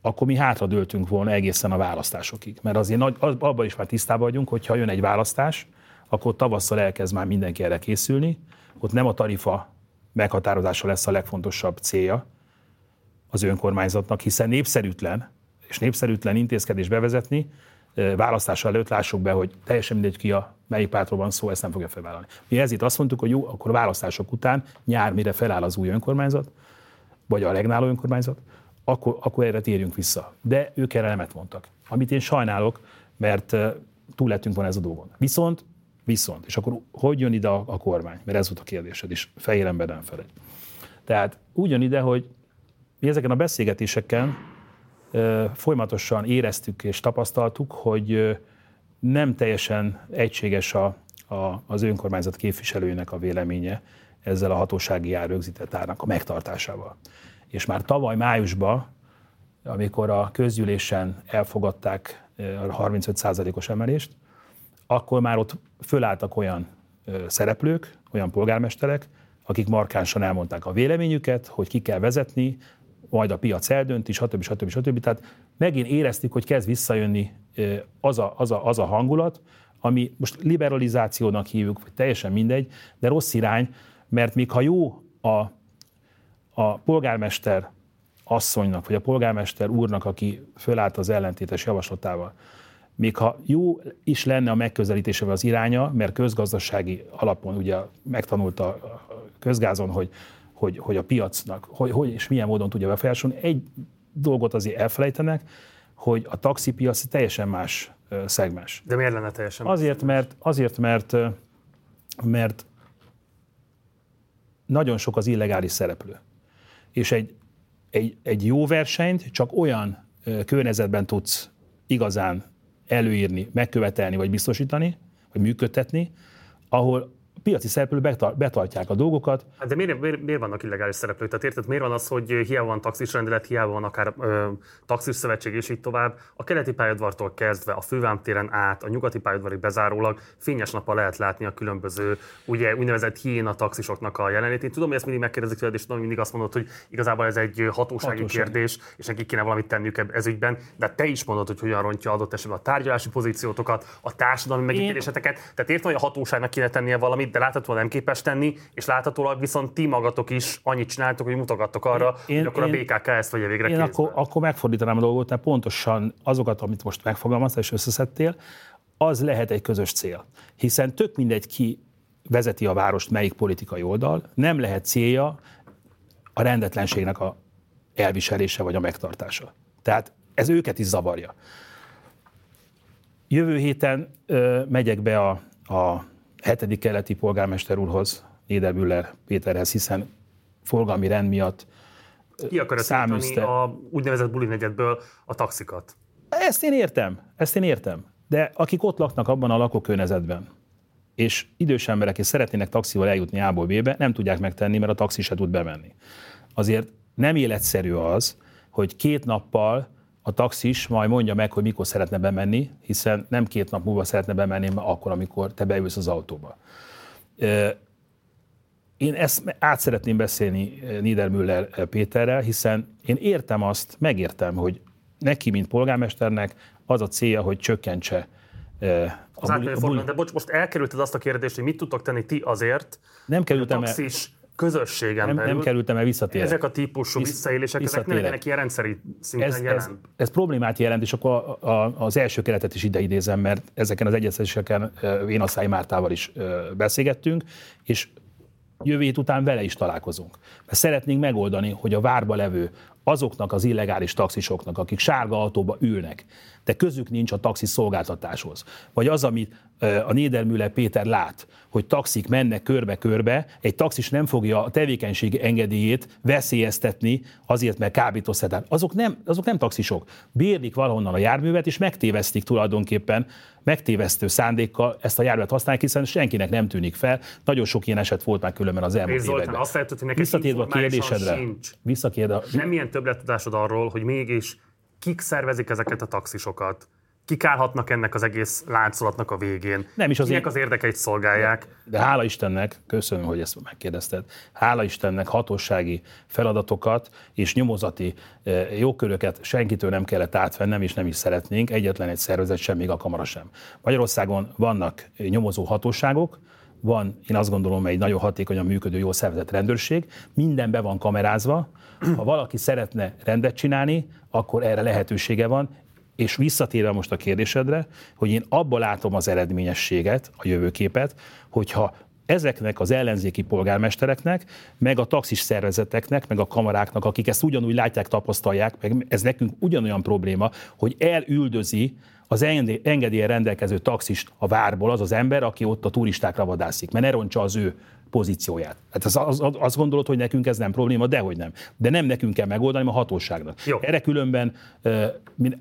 B: akkor mi hátradőltünk volna egészen a választásokig. Mert azért nagy, abban is már tisztában vagyunk, hogy ha jön egy választás, akkor tavasszal elkezd már mindenki erre készülni, ott nem a tarifa meghatározása lesz a legfontosabb célja az önkormányzatnak, hiszen népszerűtlen, és népszerűtlen intézkedés bevezetni, választás előtt lássuk be, hogy teljesen mindegy ki a melyik pártról van szó, ezt nem fogja felvállalni. Mi ezért azt mondtuk, hogy jó, akkor a választások után, nyár, mire feláll az új önkormányzat, vagy a regnáló önkormányzat, akkor, akkor erre térjünk vissza. De ők erre nemet mondtak. Amit én sajnálok, mert túl lettünk van ez a dolgon. Viszont, viszont, és akkor hogy jön ide a, a kormány? Mert ez volt a kérdésed, és fehér ember nem felej. Tehát úgy jön ide, hogy mi ezeken a beszélgetéseken folyamatosan éreztük és tapasztaltuk, hogy nem teljesen egységes a, a, az önkormányzat képviselőjének a véleménye ezzel a hatósági ár árnak a megtartásával. És már tavaly májusban, amikor a közgyűlésen elfogadták a 35%-os emelést, akkor már ott fölálltak olyan szereplők, olyan polgármesterek, akik markánsan elmondták a véleményüket, hogy ki kell vezetni, majd a piac eldönti, stb. stb. stb. Tehát megint éreztük, hogy kezd visszajönni az a, az a, az a hangulat, ami most liberalizációnak hívjuk, vagy teljesen mindegy, de rossz irány, mert még ha jó a, a polgármester asszonynak, vagy a polgármester úrnak, aki fölállt az ellentétes javaslatával, még ha jó is lenne a megközelítésével az iránya, mert közgazdasági alapon ugye megtanulta közgázon, hogy hogy, hogy a piacnak, hogy, hogy és milyen módon tudja befolyásolni. Egy dolgot azért elfelejtenek, hogy a taxipiac teljesen más szegmens.
A: De miért lenne teljesen
B: azért, mert, azért, mert, mert nagyon sok az illegális szereplő. És egy, egy, egy jó versenyt csak olyan környezetben tudsz igazán előírni, megkövetelni, vagy biztosítani, vagy működtetni, ahol piaci szereplők betartják a dolgokat.
A: Hát de miért, miért, miért vannak illegális szereplők? Tehát érted, miért van az, hogy hiába van taxis rendelet, hiába van akár ö, taxis szövetség és így tovább. A keleti pályadvartól kezdve a fővámtéren át, a nyugati pályadvarig bezárólag fényes nappal lehet látni a különböző ugye, úgynevezett hiéna taxisoknak a jelenlétét. Tudom, hogy ezt mindig megkérdezik tőled, és tudom, mindig azt mondod, hogy igazából ez egy hatósági Hatóság. kérdés, és nekik kéne valamit tenniük ez ügyben. De te is mondod, hogy hogyan rontja adott esetben a tárgyalási pozíciótokat, a társadalmi megítéléseteket. Tehát értem, hogy a hatóságnak kéne tennie valamit, de láthatóan nem képes tenni, és láthatólag viszont ti magatok is annyit csináltok, hogy mutogattok arra, én, hogy akkor én, a BKK ezt vegye végre
B: Én akkor, akkor megfordítanám a dolgot, mert pontosan azokat, amit most megfogalmaztál és összeszedtél, az lehet egy közös cél. Hiszen tök mindegy ki vezeti a várost, melyik politikai oldal, nem lehet célja a rendetlenségnek a elviselése vagy a megtartása. Tehát ez őket is zavarja. Jövő héten ö, megyek be a, a hetedik keleti polgármester úrhoz, Niedermüller Péterhez, hiszen forgalmi rend miatt
A: ki akarod száműzte. a úgynevezett buli negyedből a taxikat?
B: Ezt én értem, ezt én értem. De akik ott laknak abban a lakókörnyezetben, és idős emberek, és szeretnének taxival eljutni A-ból B-be, nem tudják megtenni, mert a taxi se tud bemenni. Azért nem életszerű az, hogy két nappal a taxis majd mondja meg, hogy mikor szeretne bemenni, hiszen nem két nap múlva szeretne bemenni, mert akkor, amikor te beülsz az autóba. Én ezt át szeretném beszélni Niedermüller Péterrel, hiszen én értem azt, megértem, hogy neki, mint polgármesternek az a célja, hogy csökkentse
A: a buli, a buli. De bocs, most elkerülted azt a kérdést, hogy mit tudtok tenni ti azért,
B: nem kerültem
A: a taxis közösségen
B: nem,
A: belül.
B: Nem kerültem el visszatérni.
A: Ezek a típusú visszaélések, ezek ne legyenek ilyen rendszeri szinten
B: ez,
A: jelen.
B: Ez, ez problémát jelent, és akkor a, a, az első keretet is ide idézem, mert ezeken az egyeztetéseken Vénaszály Mártával is beszélgettünk, és jövő hét után vele is találkozunk. Mert szeretnénk megoldani, hogy a várba levő azoknak az illegális taxisoknak, akik sárga autóba ülnek, de közük nincs a taxi szolgáltatáshoz. Vagy az, amit a Nédermüller Péter lát, hogy taxik mennek körbe-körbe, egy taxis nem fogja a tevékenység engedélyét veszélyeztetni azért, mert kábítószer. Azok nem, azok nem taxisok. Bérlik valahonnan a járművet, és megtévesztik tulajdonképpen, megtévesztő szándékkal ezt a járművet használják, hiszen senkinek nem tűnik fel. Nagyon sok ilyen eset volt már különben az elmúlt
A: Zoltán,
B: években.
A: azt lehetett, hogy neked
B: Visszatérve a kérdésedre.
A: Sincs.
B: Visszatérve,
A: Semmilyen többletudásod arról, hogy mégis kik szervezik ezeket a taxisokat, kik állhatnak ennek az egész láncolatnak a végén.
B: Nem is az
A: Kinek
B: én-
A: az érdekeit szolgálják.
B: De hála Istennek, köszönöm, hogy ezt megkérdezted, hála Istennek hatósági feladatokat és nyomozati eh, jogköröket senkitől nem kellett átvennem, és nem is szeretnénk, egyetlen egy szervezet sem, még a kamara sem. Magyarországon vannak nyomozó hatóságok, van, én azt gondolom, egy nagyon hatékonyan működő, jó szervezett rendőrség, minden be van kamerázva, ha valaki szeretne rendet csinálni, akkor erre lehetősége van, és visszatérve most a kérdésedre, hogy én abban látom az eredményességet, a jövőképet, hogyha ezeknek az ellenzéki polgármestereknek, meg a taxis szervezeteknek, meg a kamaráknak, akik ezt ugyanúgy látják, tapasztalják, meg ez nekünk ugyanolyan probléma, hogy elüldözi az engedély- engedélyen rendelkező taxist a várból az az ember, aki ott a turistákra vadászik, mert ne rontsa az ő pozícióját. Hát az, az, az, azt gondolod, hogy nekünk ez nem probléma, dehogy nem. De nem nekünk kell megoldani, hanem a hatóságnak.
A: Jó.
B: Erre különben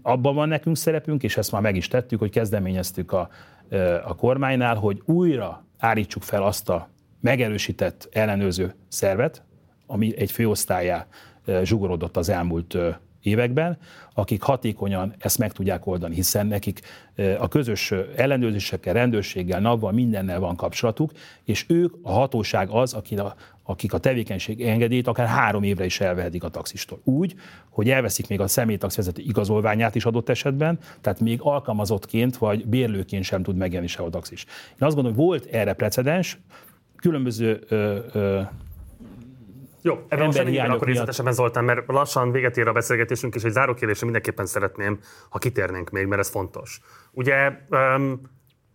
B: abban van nekünk szerepünk, és ezt már meg is tettük, hogy kezdeményeztük a, a kormánynál, hogy újra állítsuk fel azt a megerősített ellenőrző szervet, ami egy főosztályá zsugorodott az elmúlt években, akik hatékonyan ezt meg tudják oldani, hiszen nekik a közös ellenőrzésekkel, rendőrséggel, napval, mindennel van kapcsolatuk, és ők, a hatóság az, aki a, akik a tevékenység engedélyt akár három évre is elvehetik a taxistól. Úgy, hogy elveszik még a személytaxvezető igazolványát is adott esetben, tehát még alkalmazottként vagy bérlőként sem tud megjelenni se a taxis. Én azt gondolom, hogy volt erre precedens, különböző ö, ö,
A: Jó, ebben most
B: Emberhiányok
A: akkor részletesebben Zoltán, mert lassan véget ér a beszélgetésünk, és egy záró kérdésre mindenképpen szeretném, ha kitérnénk még, mert ez fontos. Ugye um,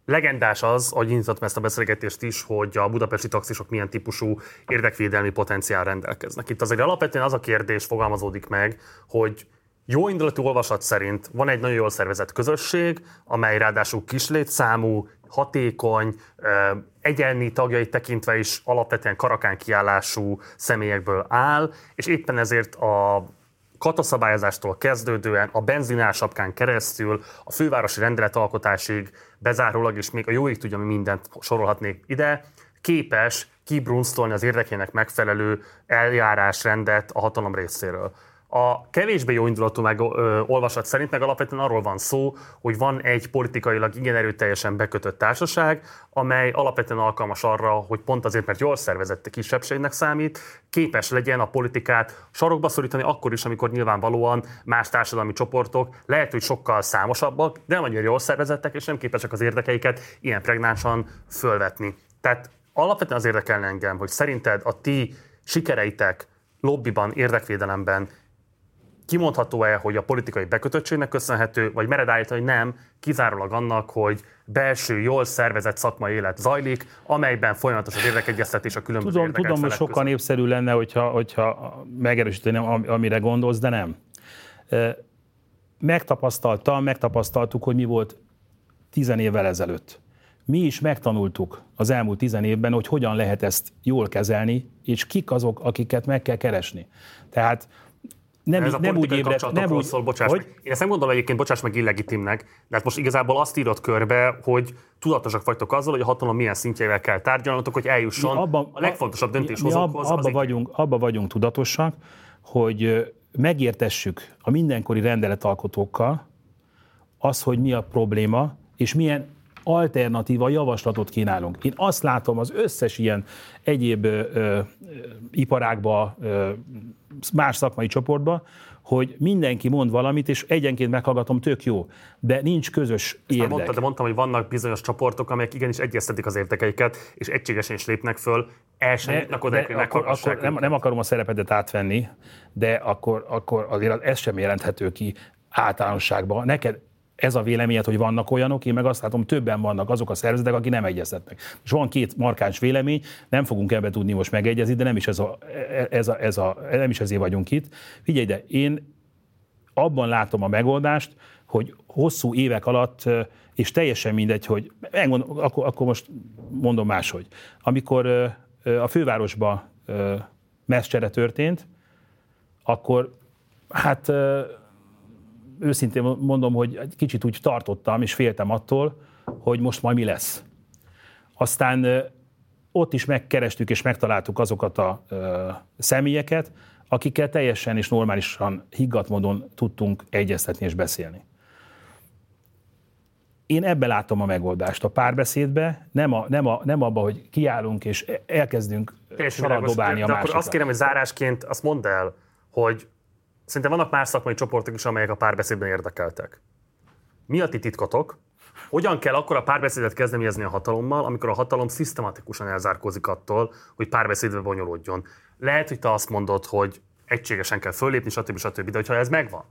A: legendás az, hogy indítottam ezt a beszélgetést is, hogy a budapesti taxisok milyen típusú érdekvédelmi potenciál rendelkeznek. Itt azért alapvetően az a kérdés fogalmazódik meg, hogy jó indulatú olvasat szerint van egy nagyon jól szervezett közösség, amely ráadásul kislétszámú, hatékony, ö, egyenli tagjait tekintve is alapvetően karakán kiállású személyekből áll, és éppen ezért a kataszabályozástól kezdődően a benzinásapkán keresztül a fővárosi rendeletalkotásig bezárólag, és még a jóig tudja, mi mindent sorolhatnék ide, képes kibrunsztolni az érdekének megfelelő eljárásrendet a hatalom részéről. A kevésbé jó indulatú meg, ö, olvasat szerint meg alapvetően arról van szó, hogy van egy politikailag igen erőteljesen bekötött társaság, amely alapvetően alkalmas arra, hogy pont azért, mert jól szervezett kisebbségnek számít, képes legyen a politikát sarokba szorítani akkor is, amikor nyilvánvalóan más társadalmi csoportok lehet, hogy sokkal számosabbak, de nem annyira jól szervezettek, és nem képesek az érdekeiket ilyen pregnánsan fölvetni. Tehát alapvetően az érdekelne engem, hogy szerinted a ti sikereitek lobbiban, érdekvédelemben kimondható-e, hogy a politikai bekötöttségnek köszönhető, vagy mered állítani, hogy nem, kizárólag annak, hogy belső, jól szervezett szakmai élet zajlik, amelyben folyamatos az érdekegyeztetés a különböző
B: Tudom, tudom hogy sokkal
A: között.
B: népszerű lenne, hogyha, hogyha megerősíteném, am- amire gondolsz, de nem. Megtapasztaltam, megtapasztaltuk, hogy mi volt tizen évvel ezelőtt. Mi is megtanultuk az elmúlt tizen évben, hogy hogyan lehet ezt jól kezelni, és kik azok, akiket meg kell keresni. Tehát nem,
A: Ez a
B: nem úgy ébredt, nem úgy,
A: szól, bocsáss
B: hogy,
A: meg. Én ezt nem gondolom egyébként, bocsáss meg illegitimnek, de hát most igazából azt írod körbe, hogy tudatosak vagytok azzal, hogy a hatalom milyen szintjével kell tárgyalnotok, hogy eljusson
B: abban-
A: a legfontosabb
B: mi- mi
A: döntéshozókhoz.
B: abba,
A: igény.
B: vagyunk, abba vagyunk tudatosak, hogy megértessük a mindenkori rendeletalkotókkal az, hogy mi a probléma, és milyen alternatíva javaslatot kínálunk. Én azt látom az összes ilyen egyéb ö, ö, iparágba, ö, más szakmai csoportba, hogy mindenki mond valamit, és egyenként meghallgatom, tök jó, de nincs közös érdek.
A: Mondta, de mondtam, hogy vannak bizonyos csoportok, amelyek igenis egyeztetik az értekeiket, és egységesen is lépnek föl, el sem jutnak oda,
B: akkor, akkor nem, nem akarom a szerepedet átvenni, de akkor, akkor azért ez sem jelenthető ki általánosságban. Neked ez a véleményed, hogy vannak olyanok, én meg azt látom, többen vannak azok a szervezetek, akik nem egyeztetnek. És van két markáns vélemény, nem fogunk ebbe tudni most megegyezni, de nem is, ez a, ez a, ez a, nem is ezért vagyunk itt. Figyelj, de én abban látom a megoldást, hogy hosszú évek alatt, és teljesen mindegy, hogy megmondom, akkor, akkor most mondom máshogy. Amikor a fővárosba meszcsere történt, akkor hát őszintén mondom, hogy egy kicsit úgy tartottam, és féltem attól, hogy most majd mi lesz. Aztán ott is megkerestük és megtaláltuk azokat a ö, személyeket, akikkel teljesen és normálisan, higgadt módon tudtunk egyeztetni és beszélni. Én ebbe látom a megoldást, a párbeszédbe, nem, a, nem, a, nem abba, hogy kiállunk és elkezdünk saradobálni a másikra.
A: akkor azt kérem, hogy zárásként azt mondd el, hogy Szerintem vannak más szakmai csoportok is, amelyek a párbeszédben érdekeltek. Mi a ti titkotok? Hogyan kell akkor a párbeszédet kezdeményezni a hatalommal, amikor a hatalom szisztematikusan elzárkózik attól, hogy párbeszédbe bonyolódjon? Lehet, hogy te azt mondod, hogy egységesen kell föllépni, stb. stb. De hogyha ez megvan,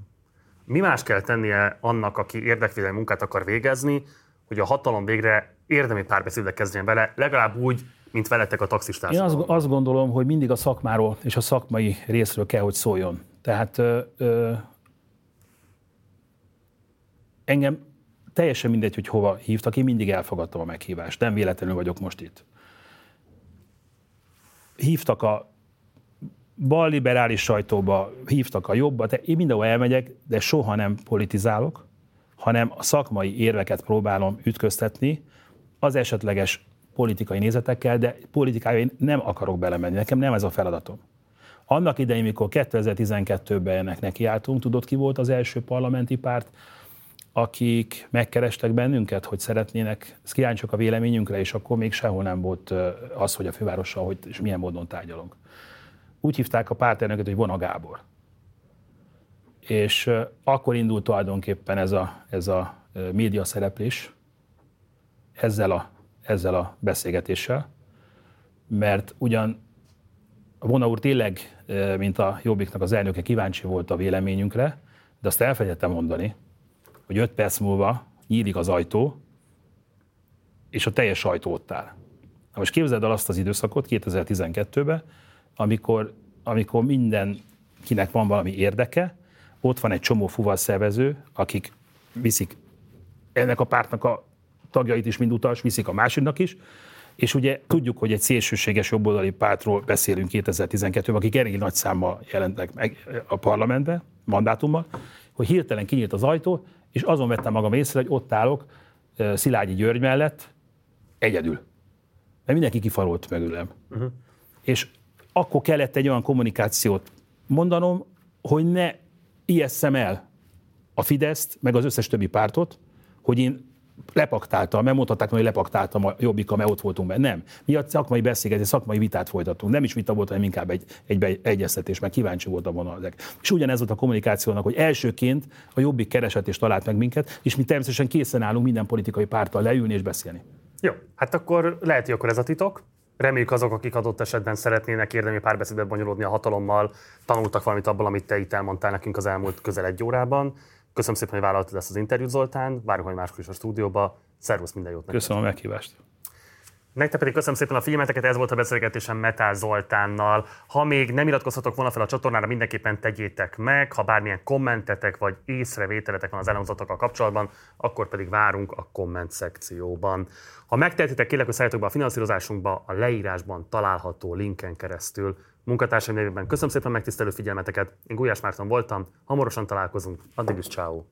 A: mi más kell tennie annak, aki érdekvédelmi munkát akar végezni, hogy a hatalom végre érdemi párbeszédbe kezdjen vele, legalább úgy, mint veletek a taxistás.
B: Én azt, azt gondolom, hogy mindig a szakmáról és a szakmai részről kell, hogy szóljon. Tehát ö, ö, engem teljesen mindegy, hogy hova hívtak, én mindig elfogadtam a meghívást, nem véletlenül vagyok most itt. Hívtak a bal liberális sajtóba, hívtak a jobba, de én mindenhol elmegyek, de soha nem politizálok, hanem a szakmai érveket próbálom ütköztetni az esetleges politikai nézetekkel, de politikája nem akarok belemenni, nekem nem ez a feladatom. Annak idején, mikor 2012-ben ennek nekiálltunk, tudod ki volt az első parlamenti párt, akik megkerestek bennünket, hogy szeretnének, kíváncsiak a véleményünkre, és akkor még sehol nem volt az, hogy a fővárossal, hogy és milyen módon tárgyalunk. Úgy hívták a pártelnöket, hogy Vona Gábor. És akkor indult tulajdonképpen ez a, ez a média szereplés ezzel a, ezzel a beszélgetéssel, mert ugyan a Vona úr tényleg, mint a Jobbiknak az elnöke kíváncsi volt a véleményünkre, de azt elfelejtettem mondani, hogy öt perc múlva nyílik az ajtó, és a teljes sajtó ott áll. Na most képzeld el azt az időszakot 2012-ben, amikor, amikor mindenkinek van valami érdeke, ott van egy csomó fuvalszervező, akik viszik ennek a pártnak a tagjait is mind utas, viszik a másiknak is, és ugye tudjuk, hogy egy szélsőséges jobboldali pártról beszélünk 2012-ben, akik elég nagy számmal jelentek meg a parlamentbe, mandátummal, hogy hirtelen kinyílt az ajtó, és azon vettem magam észre, hogy ott állok Szilágyi György mellett egyedül. Mert mindenki kifarolt mögülem. Uh-huh. És akkor kellett egy olyan kommunikációt mondanom, hogy ne ijesszem el a Fideszt, meg az összes többi pártot, hogy én lepaktáltam, mert mondhatták, hogy lepaktáltam a jobbika, mert ott voltunk benne. Nem. Mi a szakmai beszélgetés, szakmai vitát folytatunk. Nem is vita volt, hanem inkább egy, egy egyeztetés, mert kíváncsi voltam volna ezek. És ugyanez volt a kommunikációnak, hogy elsőként a jobbik keresett és talált meg minket, és mi természetesen készen állunk minden politikai párttal leülni és beszélni.
A: Jó, hát akkor lehet, hogy akkor ez a titok. Reméljük azok, akik adott esetben szeretnének érdemi párbeszédbe bonyolódni a hatalommal, tanultak valamit abból, amit te itt elmondtál nekünk az elmúlt közel egy órában. Köszönöm szépen, hogy vállaltad ezt az interjút, Zoltán. Várunk majd máskor is a stúdióba. Szervusz, minden jót
B: neked. Köszönöm a meghívást.
A: Nektek pedig köszönöm szépen a figyelmeteket, ez volt a beszélgetésem Metál Zoltánnal. Ha még nem iratkozhatok volna fel a csatornára, mindenképpen tegyétek meg. Ha bármilyen kommentetek vagy észrevételetek van az elhangzatokkal kapcsolatban, akkor pedig várunk a komment szekcióban. Ha megtehetitek, kérlek, hogy szálljatok be a finanszírozásunkba a leírásban található linken keresztül. Munkatársaim nevében köszönöm szépen megtisztelő figyelmeteket. Én Gulyás Márton voltam, hamarosan találkozunk. Addig is ciao.